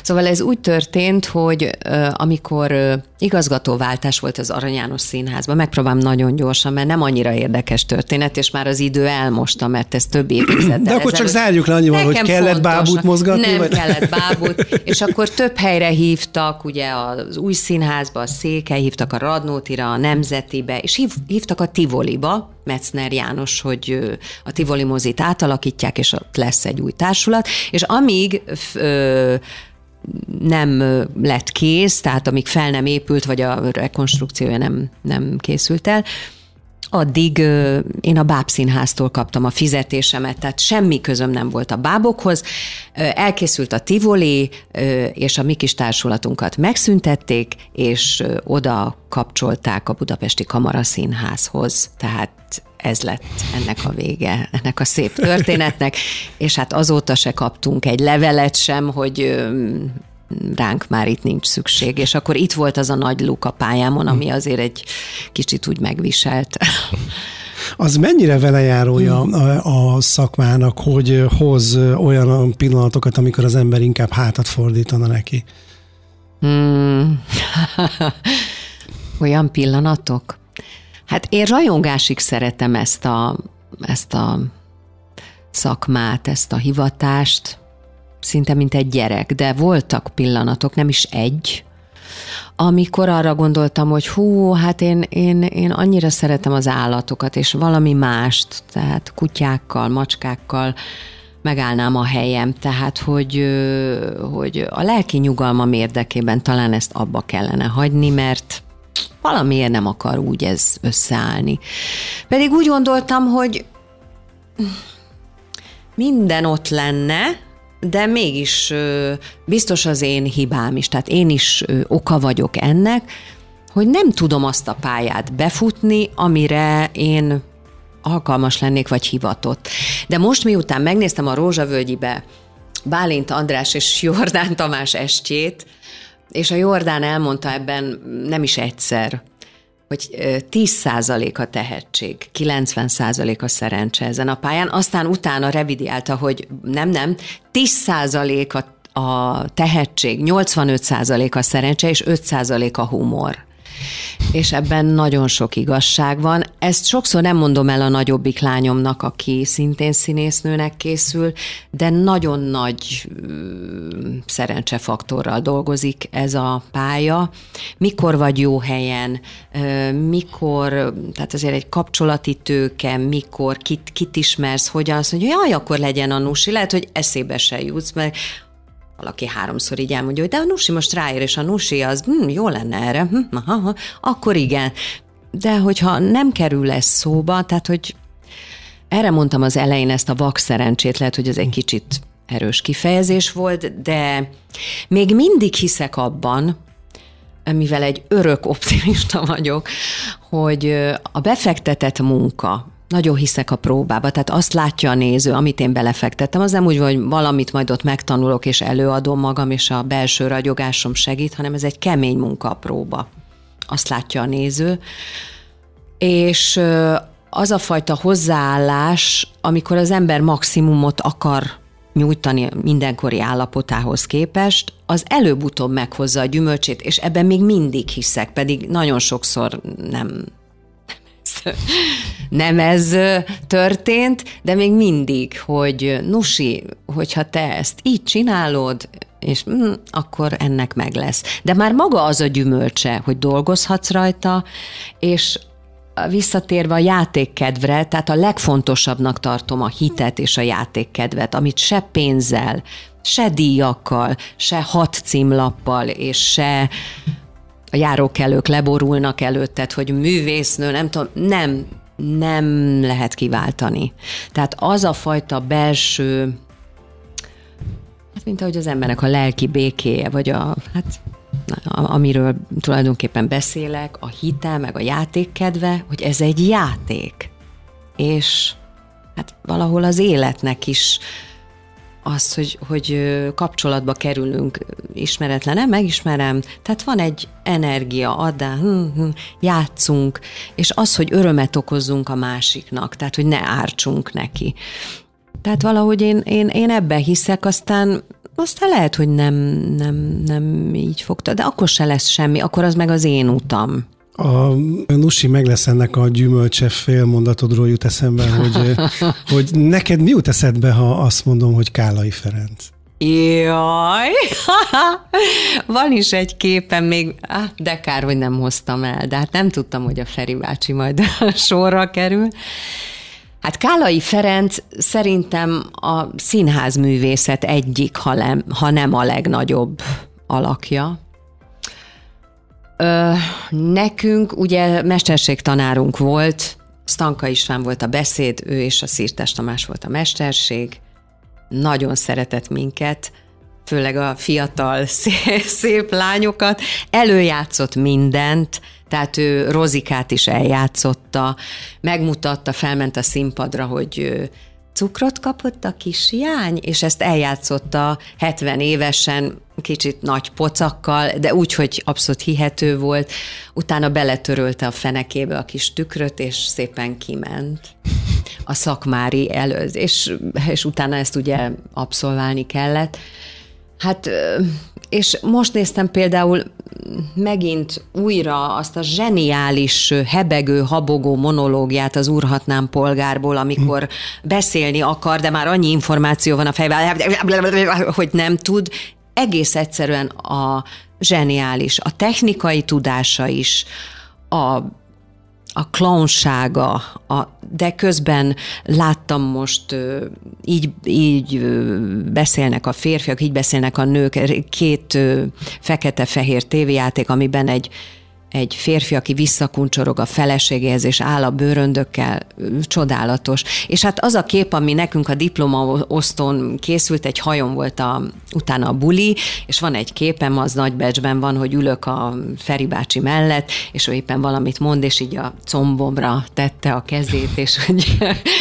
S3: Szóval ez úgy történt, hogy amikor igazgatóváltás volt az Arany János Színházban, megpróbálom nagyon gyorsan, mert nem annyira érdekes történet, és már az idő elmosta, mert ez több évtizeddel
S2: De akkor csak zárjuk le annyival, hogy kellett fontos, bábút mozgatni?
S3: Nem vagy? kellett bábút, (laughs) és akkor több helyre hívtak, ugye az új színházba, a Székely, hívtak a Radnótira, a Nemzetibe, és hív, hívtak a Tivoliba, Metzner János, hogy a Tivoli mozit átalakítják, és ott lesz egy új társulat, és amíg ö, nem lett kész, tehát amíg fel nem épült, vagy a rekonstrukciója nem, nem készült el, addig én a bábszínháztól kaptam a fizetésemet, tehát semmi közöm nem volt a bábokhoz. Elkészült a Tivoli, és a mi kis társulatunkat megszüntették, és oda kapcsolták a Budapesti Kamaraszínházhoz. Tehát ez lett ennek a vége, ennek a szép történetnek, és hát azóta se kaptunk egy levelet sem, hogy ránk már itt nincs szükség, és akkor itt volt az a nagy luk a pályámon, ami azért egy kicsit úgy megviselt.
S2: Az mennyire velejárója a, a szakmának, hogy hoz olyan pillanatokat, amikor az ember inkább hátat fordítana neki? Hmm. (laughs)
S3: olyan pillanatok? Hát én rajongásig szeretem ezt a, ezt a szakmát, ezt a hivatást, szinte mint egy gyerek, de voltak pillanatok, nem is egy, amikor arra gondoltam, hogy hú, hát én, én, én annyira szeretem az állatokat, és valami mást, tehát kutyákkal, macskákkal megállnám a helyem, tehát hogy, hogy a lelki nyugalmam érdekében talán ezt abba kellene hagyni, mert valamiért nem akar úgy ez összeállni. Pedig úgy gondoltam, hogy minden ott lenne, de mégis biztos az én hibám is, tehát én is oka vagyok ennek, hogy nem tudom azt a pályát befutni, amire én alkalmas lennék, vagy hivatott. De most miután megnéztem a Rózsavölgyibe Bálint András és Jordán Tamás estjét, és a Jordán elmondta ebben nem is egyszer, hogy 10% a tehetség, 90% a szerencse ezen a pályán, aztán utána revidiálta, hogy nem, nem, 10% a, a tehetség, 85% a szerencse, és 5% a humor és ebben nagyon sok igazság van. Ezt sokszor nem mondom el a nagyobbik lányomnak, aki szintén színésznőnek készül, de nagyon nagy szerencsefaktorral dolgozik ez a pálya. Mikor vagy jó helyen, mikor, tehát azért egy kapcsolati tőke, mikor, kit, kit ismersz, hogyan, azt mondja, jaj, akkor legyen a nusi. Lehet, hogy eszébe se jutsz, mert valaki háromszor így elmondja, hogy de a Nusi most ráér, és a Nusi az hm, jó lenne erre, hm, aha, akkor igen. De hogyha nem kerül ez szóba, tehát hogy erre mondtam az elején ezt a vak szerencsét, lehet, hogy ez egy kicsit erős kifejezés volt, de még mindig hiszek abban, mivel egy örök optimista vagyok, hogy a befektetett munka, nagyon hiszek a próbába, tehát azt látja a néző, amit én belefektettem, az nem úgy, hogy valamit majd ott megtanulok és előadom magam, és a belső ragyogásom segít, hanem ez egy kemény munka a próba. Azt látja a néző. És az a fajta hozzáállás, amikor az ember maximumot akar nyújtani mindenkori állapotához képest, az előbb-utóbb meghozza a gyümölcsét, és ebben még mindig hiszek, pedig nagyon sokszor nem nem ez történt, de még mindig, hogy Nusi, hogyha te ezt így csinálod, és mm, akkor ennek meg lesz. De már maga az a gyümölcse, hogy dolgozhatsz rajta, és visszatérve a játékkedvre, tehát a legfontosabbnak tartom a hitet és a játékkedvet, amit se pénzzel, se díjakkal, se hat címlappal, és se a járókelők leborulnak előtted, hogy művésznő, nem tudom, nem, nem lehet kiváltani. Tehát az a fajta belső, hát mint ahogy az embernek a lelki békéje, vagy a, hát amiről tulajdonképpen beszélek, a hite, meg a játékkedve, hogy ez egy játék. És hát valahol az életnek is az, hogy, hogy kapcsolatba kerülünk ismeretlenem, megismerem, tehát van egy energia, adá, hm, hm, játszunk, és az, hogy örömet okozzunk a másiknak, tehát hogy ne ártsunk neki. Tehát valahogy én, én, én ebben hiszek, aztán aztán lehet, hogy nem, nem, nem így fogta, de akkor se lesz semmi, akkor az meg az én utam.
S2: A Nusi meg lesz ennek a gyümölcse fél mondatodról jut eszembe, (laughs) hogy, hogy neked mi jut eszedbe, ha azt mondom, hogy Kálai Ferenc?
S3: Jaj, (laughs) van is egy képen még, de kár, hogy nem hoztam el, de hát nem tudtam, hogy a Feri bácsi majd (laughs) sorra kerül. Hát Kálai Ferenc szerintem a színházművészet egyik, ha nem, ha nem a legnagyobb alakja. Ö, nekünk ugye mesterségtanárunk volt, Stanka István volt a beszéd, ő és a Szirtes Tamás volt a mesterség, nagyon szeretett minket, főleg a fiatal, (laughs) szép, szép lányokat, előjátszott mindent, tehát ő Rozikát is eljátszotta, megmutatta, felment a színpadra, hogy cukrot kapott a kisjány, és ezt eljátszotta 70 évesen, kicsit nagy pocakkal, de úgy, hogy abszolút hihető volt. Utána beletörölte a fenekébe a kis tükröt, és szépen kiment a szakmári előtt, és, és utána ezt ugye abszolválni kellett. Hát, és most néztem például megint újra azt a zseniális, hebegő, habogó monológiát az Úrhatnám polgárból, amikor beszélni akar, de már annyi információ van a fejben, hogy nem tud. Egész egyszerűen a zseniális, a technikai tudása is, a a klaunsága, a, de közben láttam most, így, így beszélnek a férfiak, így beszélnek a nők, két fekete-fehér tévéjáték, amiben egy egy férfi, aki visszakuncsorog a feleségéhez, és áll a bőröndökkel, csodálatos. És hát az a kép, ami nekünk a diplomaosztón készült, egy hajón volt a, utána a buli, és van egy képem, az nagybecsben van, hogy ülök a Feri bácsi mellett, és ő éppen valamit mond, és így a combomra tette a kezét, és (laughs) hogy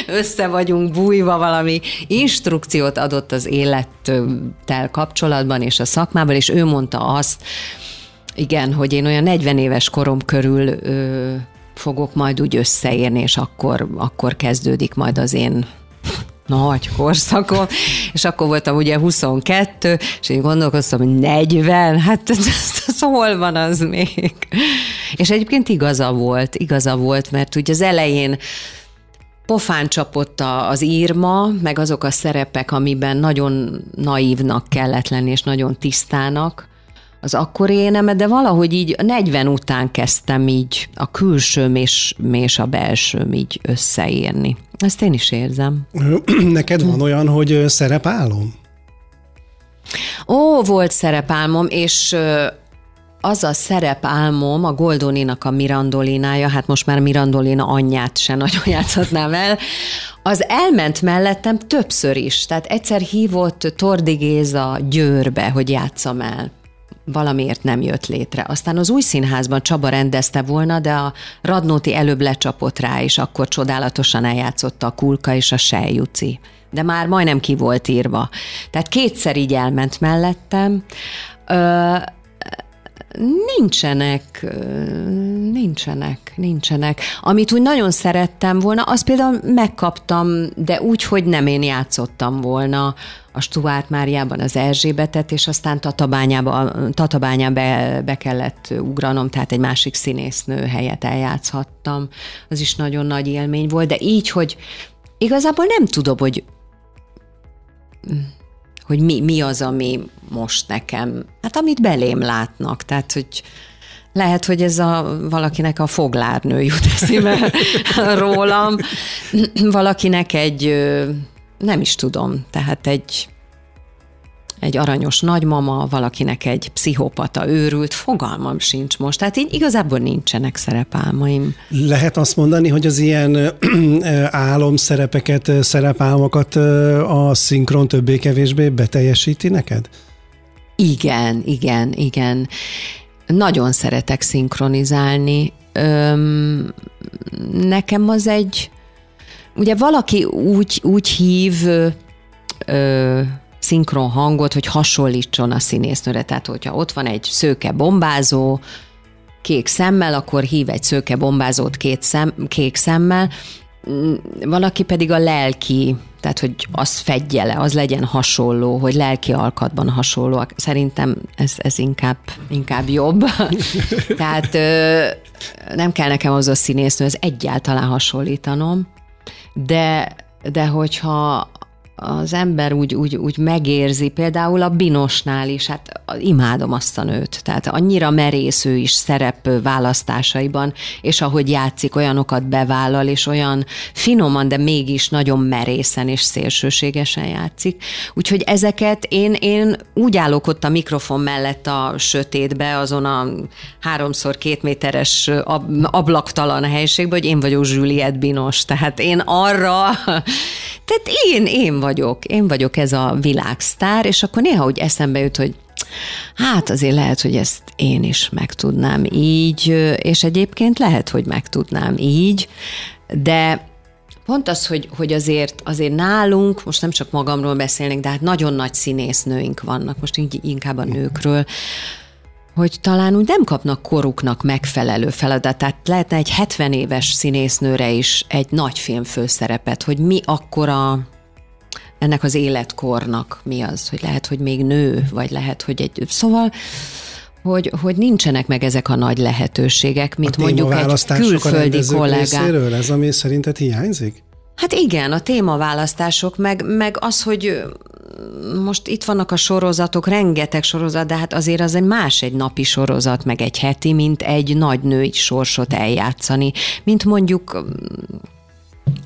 S3: össze vagyunk bújva, valami instrukciót adott az élettel kapcsolatban, és a szakmában, és ő mondta azt, igen, hogy én olyan 40 éves korom körül ö, fogok majd úgy összeérni, és akkor, akkor kezdődik majd az én nagy korszakom, és akkor voltam ugye 22, és én gondolkoztam, hogy 40, hát ez, hol van az még? És egyébként igaza volt, igaza volt, mert ugye az elején pofán csapott az írma, meg azok a szerepek, amiben nagyon naívnak kellett lenni, és nagyon tisztának, az akkori énemet, de valahogy így 40 után kezdtem így a külsőm és, és a belsőm így összeérni. Ezt én is érzem. (clears throat)
S2: Neked van olyan, hogy szerepálom?
S3: Ó, volt szerepálmom, és az a szerepálmom, a Goldoninak a Mirandolinája, hát most már Mirandolina anyját se (laughs) nagyon játszhatnám el, az elment mellettem többször is. Tehát egyszer hívott Tordi Géza Győrbe, hogy játszam el valamiért nem jött létre. Aztán az új színházban Csaba rendezte volna, de a Radnóti előbb lecsapott rá, és akkor csodálatosan eljátszotta a Kulka és a Sejjuci. De már majdnem ki volt írva. Tehát kétszer így elment mellettem. Ö, Nincsenek, nincsenek, nincsenek. Amit úgy nagyon szerettem volna, az például megkaptam, de úgy, hogy nem én játszottam volna a Stuart Máriában az Erzsébetet, és aztán Tatabányába, Tatabányába be, be kellett ugranom, tehát egy másik színésznő helyet eljátszhattam. Az is nagyon nagy élmény volt, de így, hogy igazából nem tudom, hogy hogy mi, mi az, ami most nekem, hát amit belém látnak, tehát, hogy lehet, hogy ez a valakinek a foglárnő jut eszébe (laughs) rólam, valakinek egy, nem is tudom, tehát egy egy aranyos nagymama, valakinek egy pszichopata őrült, fogalmam sincs most. Tehát így igazából nincsenek szerepálmaim.
S2: Lehet azt mondani, hogy az ilyen álomszerepeket, szerepálmokat a szinkron többé-kevésbé beteljesíti neked?
S3: Igen, igen, igen. Nagyon szeretek szinkronizálni. Öm, nekem az egy, ugye valaki úgy, úgy hív, ö, szinkron hangot, hogy hasonlítson a színésznőre. Tehát, hogyha ott van egy szőke bombázó, kék szemmel, akkor hív egy szőke bombázót két szem, kék szemmel, mm, valaki pedig a lelki, tehát hogy az fedje le, az legyen hasonló, hogy lelki alkatban hasonló. Szerintem ez, ez inkább, inkább jobb. (laughs) tehát ö, nem kell nekem az a színésznő, ez egyáltalán hasonlítanom, de, de hogyha az ember úgy, úgy, úgy megérzi, például a Binosnál is, hát imádom azt a nőt, tehát annyira merész ő is szerep választásaiban, és ahogy játszik, olyanokat bevállal, és olyan finoman, de mégis nagyon merészen és szélsőségesen játszik. Úgyhogy ezeket én, én úgy állok ott a mikrofon mellett a sötétbe, azon a háromszor két méteres ablaktalan helységben, hogy én vagyok Juliette Binos, tehát én arra, (laughs) tehát én, én vagyok, én vagyok ez a világsztár, és akkor néha úgy eszembe jut, hogy hát azért lehet, hogy ezt én is meg tudnám így, és egyébként lehet, hogy meg tudnám így, de Pont az, hogy, hogy azért, azért nálunk, most nem csak magamról beszélnék, de hát nagyon nagy színésznőink vannak, most inkább a nőkről, hogy talán úgy nem kapnak koruknak megfelelő feladatát. Lehetne egy 70 éves színésznőre is egy nagy film főszerepet, hogy mi akkora ennek az életkornak mi az, hogy lehet, hogy még nő, vagy lehet, hogy egy... Szóval hogy, hogy nincsenek meg ezek a nagy lehetőségek, mint a mondjuk egy külföldi kollégák.
S2: ez, ami szerinted hiányzik?
S3: Hát igen, a témaválasztások, meg, meg az, hogy most itt vannak a sorozatok, rengeteg sorozat, de hát azért az egy más egy napi sorozat, meg egy heti, mint egy nagy női sorsot eljátszani, mint mondjuk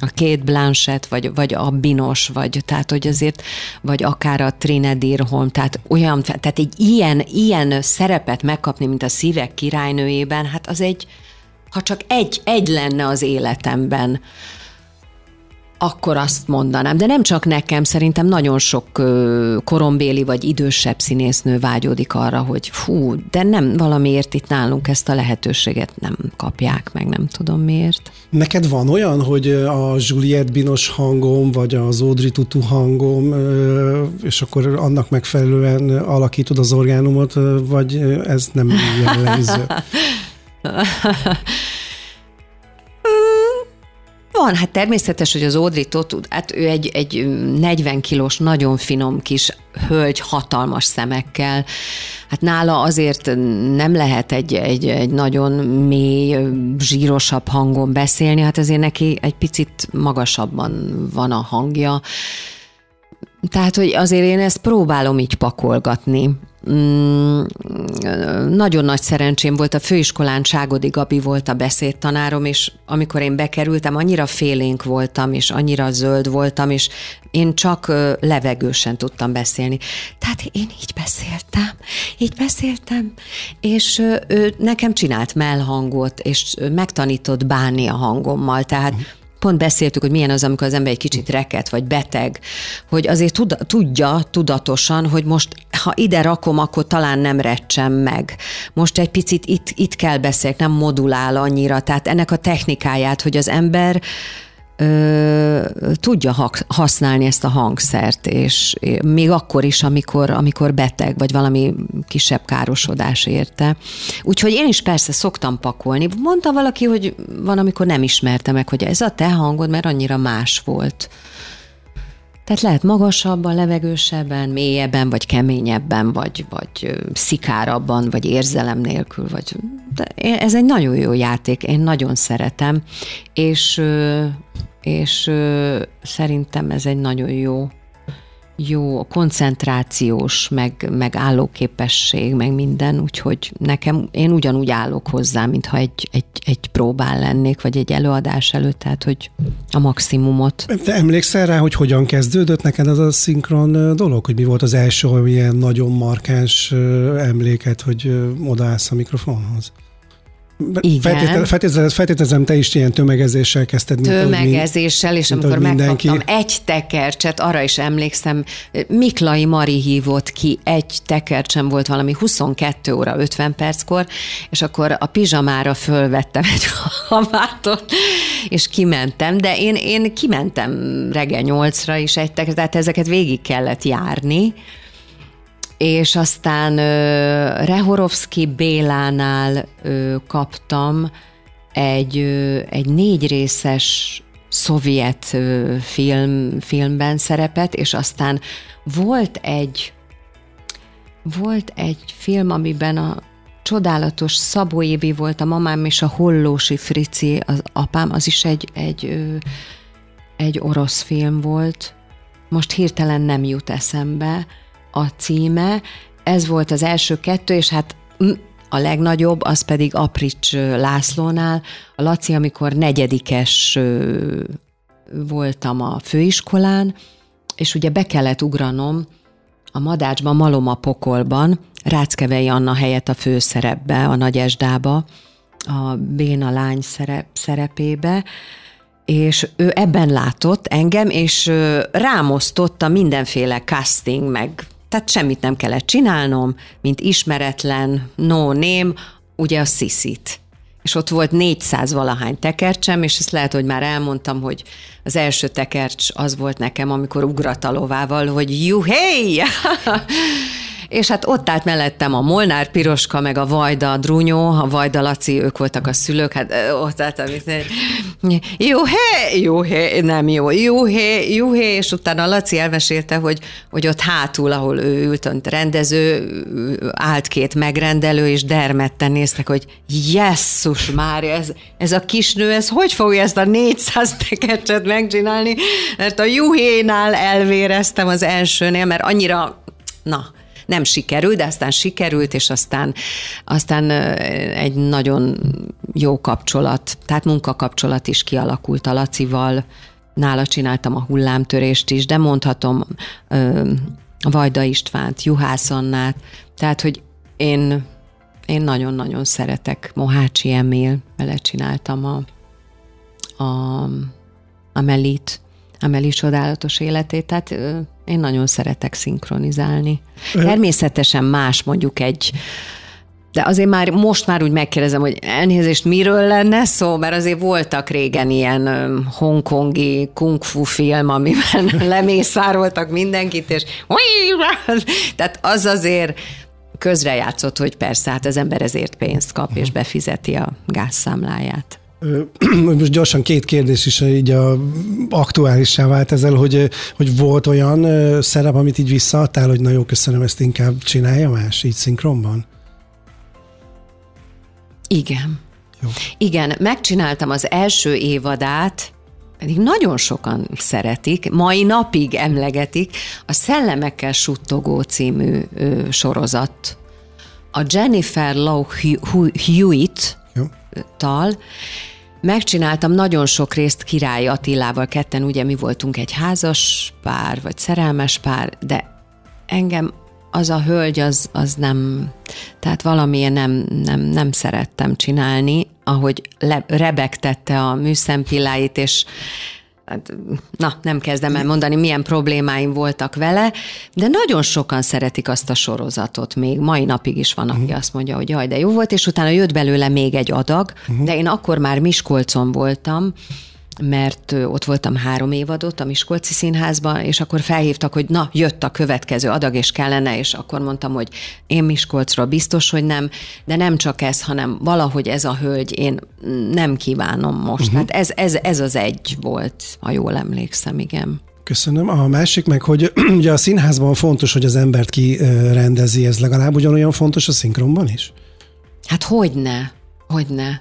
S3: a két Blanchett, vagy, vagy a Binos, vagy tehát, hogy azért, vagy akár a Trinedir Holm, tehát olyan, tehát egy ilyen, ilyen szerepet megkapni, mint a szívek királynőjében, hát az egy, ha csak egy, egy lenne az életemben, akkor azt mondanám, de nem csak nekem, szerintem nagyon sok korombéli vagy idősebb színésznő vágyódik arra, hogy fú, de nem valamiért itt nálunk ezt a lehetőséget nem kapják meg, nem tudom miért.
S2: Neked van olyan, hogy a Juliette Binos hangom, vagy az Audrey Tutu hangom, és akkor annak megfelelően alakítod az orgánumot, vagy ez nem (laughs) jellemző? (laughs)
S3: Van, hát természetes, hogy az Audrey Totu, hát ő egy, egy 40 kilós, nagyon finom kis hölgy, hatalmas szemekkel. Hát nála azért nem lehet egy, egy, egy nagyon mély, zsírosabb hangon beszélni, hát azért neki egy picit magasabban van a hangja. Tehát, hogy azért én ezt próbálom így pakolgatni. Mm, nagyon nagy szerencsém volt, a főiskolán Ságodi Gabi volt a beszédtanárom, és amikor én bekerültem, annyira félénk voltam, és annyira zöld voltam, és én csak levegősen tudtam beszélni. Tehát én így beszéltem, így beszéltem, és ő nekem csinált mellhangot, és megtanított bánni a hangommal, tehát uh-huh pont beszéltük, hogy milyen az, amikor az ember egy kicsit reket, vagy beteg, hogy azért tud, tudja tudatosan, hogy most, ha ide rakom, akkor talán nem recsem meg. Most egy picit itt, itt kell beszélni, nem modulál annyira. Tehát ennek a technikáját, hogy az ember ö, tudja használni ezt a hangszert, és még akkor is, amikor, amikor beteg, vagy valami kisebb károsodás érte. Úgyhogy én is persze szoktam pakolni. Mondta valaki, hogy van, amikor nem ismerte meg, hogy ez a te hangod, mert annyira más volt. Tehát lehet magasabban, levegősebben, mélyebben, vagy keményebben, vagy, vagy szikárabban, vagy érzelem nélkül. Vagy... De ez egy nagyon jó játék, én nagyon szeretem, és és ö, szerintem ez egy nagyon jó jó koncentrációs, meg, meg állóképesség, meg minden, úgyhogy nekem, én ugyanúgy állok hozzá, mintha egy, egy, egy próbán lennék, vagy egy előadás előtt, tehát hogy a maximumot.
S2: Te emlékszel rá, hogy hogyan kezdődött neked az a szinkron dolog, hogy mi volt az első ilyen nagyon markáns emléket, hogy odaállsz a mikrofonhoz?
S3: Igen.
S2: Feltételezem, te is ilyen tömegezéssel kezdted.
S3: Tömegezéssel, és mint amikor megkaptam egy tekercset, arra is emlékszem, Miklai Mari hívott ki, egy tekercsem volt valami 22 óra 50 perckor, és akkor a pizsamára fölvettem egy (laughs) hamátot, és kimentem, de én, én kimentem reggel nyolcra is egy tekercset, tehát ezeket végig kellett járni, és aztán Rehorovszki Bélánál kaptam egy, egy négy részes szovjet film, filmben szerepet, és aztán volt egy volt egy film, amiben a csodálatos Szabó Évi volt a mamám, és a Hollósi Frici az apám, az is egy, egy, egy orosz film volt. Most hirtelen nem jut eszembe, a címe. Ez volt az első kettő, és hát mm, a legnagyobb, az pedig Aprics Lászlónál. A Laci, amikor negyedikes voltam a főiskolán, és ugye be kellett ugranom a Madácsban, Maloma pokolban, Ráckevei Anna helyett a főszerepbe, a Nagy Esdába, a Béna lány szerep, szerepébe, és ő ebben látott engem, és rámosztotta mindenféle casting, meg tehát semmit nem kellett csinálnom, mint ismeretlen, no name, ugye a sziszit. És ott volt 400 valahány tekercsem, és ezt lehet, hogy már elmondtam, hogy az első tekercs az volt nekem, amikor ugrat a lovával, hogy juhé! (laughs) És hát ott állt mellettem a Molnár Piroska, meg a Vajda Drunyó, a Vajda Laci, ők voltak a szülők, hát ott állt, amit jó hé, jó hé, nem jó, jó hé, jó hé, és utána a Laci elmesélte, hogy, hogy ott hátul, ahol ő ült, ott rendező, állt két megrendelő, és dermedten néztek, hogy jesszus már, ez, ez a kisnő, ez hogy fogja ezt a 400 tekecset megcsinálni? Mert a juhénál elvéreztem az elsőnél, mert annyira, na, Nem sikerült, de aztán sikerült, és aztán, aztán egy nagyon jó kapcsolat, tehát munkakapcsolat is kialakult a Lacival, nála csináltam a hullámtörést is, de mondhatom Vajda Istvánt, Juhász Annát, tehát, hogy én, én nagyon-nagyon szeretek Mohácsi Emil, vele csináltam a, a, a Melit, a Meli csodálatos életét, tehát én nagyon szeretek szinkronizálni. Természetesen más mondjuk egy de azért már most már úgy megkérdezem, hogy elnézést miről lenne szó, mert azért voltak régen ilyen hongkongi kung fu film, amiben (laughs) lemészároltak mindenkit, és tehát az azért közrejátszott, hogy persze, hát az ember ezért pénzt kap, és befizeti a gázszámláját. (clears throat)
S2: Most gyorsan két kérdés is így a, aktuálissá vált ezzel, hogy, hogy volt olyan szerep, amit így visszaadtál, hogy na jó, köszönöm, ezt inkább csinálja más, így szinkronban?
S3: Igen. Jó. Igen, megcsináltam az első évadát, pedig nagyon sokan szeretik, mai napig emlegetik, a Szellemekkel suttogó című ö, sorozat. A Jennifer Lowe Hewitt-tal megcsináltam nagyon sok részt Király Attilával, ketten ugye mi voltunk egy házas pár, vagy szerelmes pár, de engem az a hölgy, az, az nem, tehát valamilyen nem, nem, nem szerettem csinálni, ahogy le, rebegtette a műszempilláit, és hát, na, nem kezdem el mondani, milyen problémáim voltak vele, de nagyon sokan szeretik azt a sorozatot még. Mai napig is van, aki uh-huh. azt mondja, hogy jaj, de jó volt, és utána jött belőle még egy adag, uh-huh. de én akkor már Miskolcon voltam, mert ott voltam három évadot a Miskolci Színházban, és akkor felhívtak, hogy na, jött a következő adag, és kellene, és akkor mondtam, hogy én Miskolcról biztos, hogy nem, de nem csak ez, hanem valahogy ez a hölgy, én nem kívánom most. Uh-huh. Hát ez, ez, ez az egy volt, ha jól emlékszem, igen.
S2: Köszönöm. A másik meg, hogy (clears throat) ugye a színházban fontos, hogy az embert ki rendezi, ez legalább ugyanolyan fontos a szinkronban is?
S3: Hát hogyne, hogyne.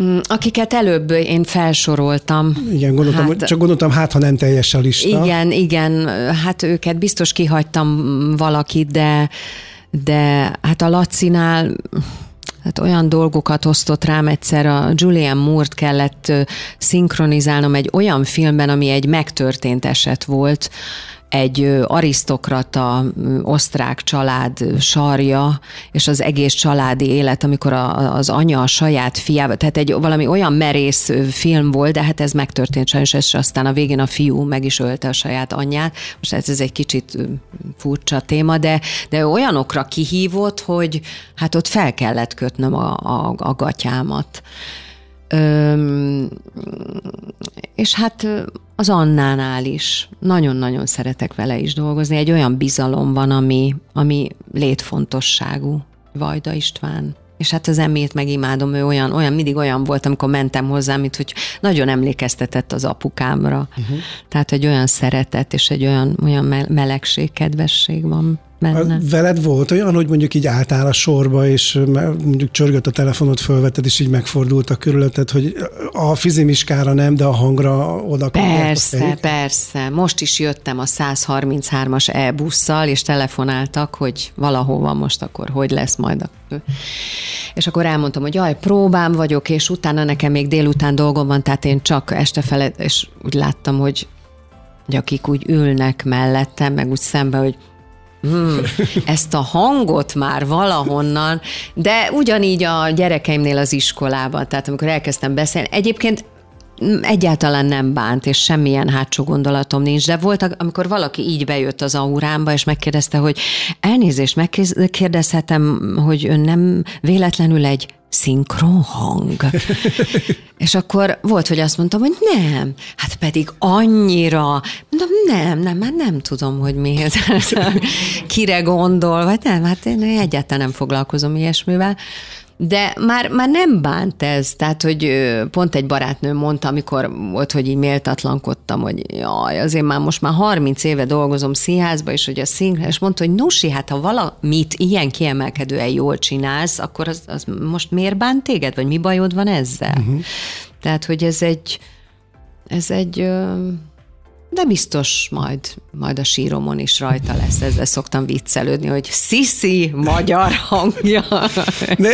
S3: Mm, akiket előbb én felsoroltam.
S2: Igen, gondoltam, hát, csak gondoltam, hát ha nem teljes a lista.
S3: Igen, igen, hát őket biztos kihagytam valakit, de, de hát a Lacinál hát olyan dolgokat osztott rám egyszer, a Julian Moore-t kellett szinkronizálnom egy olyan filmben, ami egy megtörtént eset volt, egy arisztokrata osztrák család sarja, és az egész családi élet, amikor a, az anya a saját fiával, tehát egy valami olyan merész film volt, de hát ez megtörtént sajnos, és aztán a végén a fiú meg is ölte a saját anyját. Most ez, ez egy kicsit furcsa téma, de, de olyanokra kihívott, hogy hát ott fel kellett kötnöm a, a, a gatyámat. Öm, és hát az Annánál is nagyon-nagyon szeretek vele is dolgozni. Egy olyan bizalom van, ami, ami létfontosságú. Vajda István. És hát az emét megimádom, ő olyan, olyan, mindig olyan volt, amikor mentem hozzá, mint hogy nagyon emlékeztetett az apukámra. Uh-huh. Tehát egy olyan szeretet és egy olyan, olyan melegség, kedvesség van benne.
S2: Veled volt olyan, hogy mondjuk így álltál a sorba, és mondjuk csörgött a telefonot, fölvetted, és így megfordult a körülötted, hogy a fizimiskára nem, de a hangra oda
S3: Persze, persze. Most is jöttem a 133-as e-busszal, és telefonáltak, hogy valahova most akkor hogy lesz majd a és akkor elmondtam, hogy jaj, próbám vagyok, és utána nekem még délután dolgom van, tehát én csak este felett, és úgy láttam, hogy, hogy akik úgy ülnek mellettem, meg úgy szembe, hogy Hmm, ezt a hangot már valahonnan, de ugyanígy a gyerekeimnél az iskolában, tehát amikor elkezdtem beszélni, egyébként egyáltalán nem bánt, és semmilyen hátsó gondolatom nincs, de volt, amikor valaki így bejött az aurámba, és megkérdezte, hogy elnézést, megkérdezhetem, hogy ön nem véletlenül egy szinkron hang. (laughs) és akkor volt, hogy azt mondtam, hogy nem, hát pedig annyira, mondom, nem, nem, már nem tudom, hogy miért, (laughs) kire gondol, vagy nem, hát én egyáltalán nem foglalkozom ilyesmivel. De már, már nem bánt ez, tehát, hogy pont egy barátnő mondta, amikor volt, hogy így méltatlankodtam, hogy jaj, azért már most már 30 éve dolgozom színházba, és hogy a színház, és mondta, hogy Nusi, hát ha valamit ilyen kiemelkedően jól csinálsz, akkor az, az most miért bánt téged, vagy mi bajod van ezzel? Uh-huh. Tehát, hogy ez egy, ez egy de biztos majd, majd a síromon is rajta lesz. Ezzel szoktam viccelődni, hogy Sisi magyar hangja. De,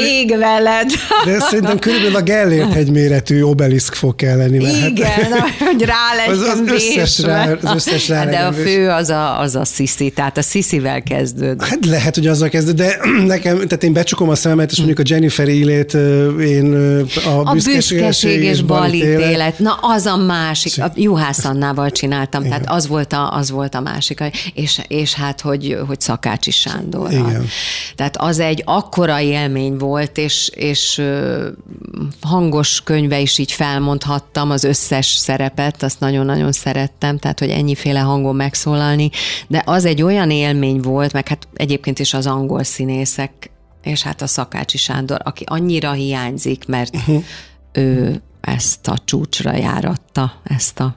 S3: Ég veled.
S2: De szerintem körülbelül a Gellért egy méretű obeliszk fog.
S3: Mert hát- Igen, hát, hogy rá legyen
S2: az, az összes rá, az összes rá
S3: De a fő az a, az a Sisi, tehát a Sisivel kezdőd.
S2: Hát lehet, hogy azzal kezdőd, de (clears throat) nekem, tehát én becsukom a szememet, és mondjuk a Jennifer élét, én
S3: a, a büszkeség és balítélet. Na, az a másik. A Juhász Annával csináltam, Igen. tehát az volt a, az volt a másik. És, és hát, hogy, hogy Szakácsi Sándor. Igen. Tehát az egy akkora élmény volt, és, és hangos könyve is így felmondhattam az összes szerepet, azt nagyon-nagyon szerettem, tehát, hogy ennyiféle hangon megszólalni, de az egy olyan élmény volt, meg hát egyébként is az angol színészek, és hát a Szakácsi Sándor, aki annyira hiányzik, mert uh-huh. ő ezt a csúcsra járatta, ezt a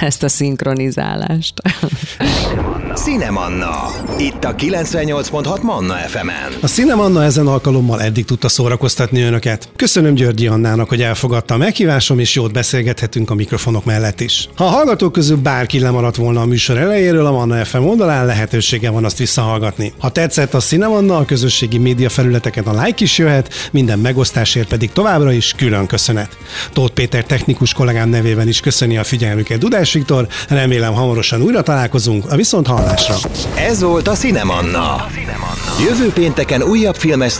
S3: ezt a szinkronizálást.
S1: Cinemanna. Itt a 98.6 Manna FM-en.
S2: A Cinemanna ezen alkalommal eddig tudta szórakoztatni önöket. Köszönöm Györgyi Annának, hogy elfogadta a meghívásom, és jót beszélgethetünk a mikrofonok mellett is. Ha a hallgatók közül bárki lemaradt volna a műsor elejéről, a Manna FM oldalán lehetősége van azt visszahallgatni. Ha tetszett a Cinemanna, a közösségi média felületeken a like is jöhet, minden megosztásért pedig továbbra is külön köszönet. Tóth Péter technikus kollégám nevében is köszöni a figyelmüket Dudás Viktor, remélem hamarosan újra találkozunk a viszont hallásra.
S1: Ez volt a Cinemanna. Jövő pénteken újabb filmes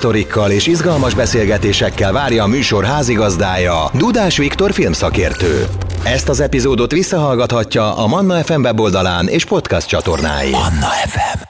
S1: és izgalmas beszélgetésekkel várja a műsor házigazdája, Dudás Viktor filmszakértő. Ezt az epizódot visszahallgathatja a Manna FM weboldalán és podcast csatornáin. Manna FM.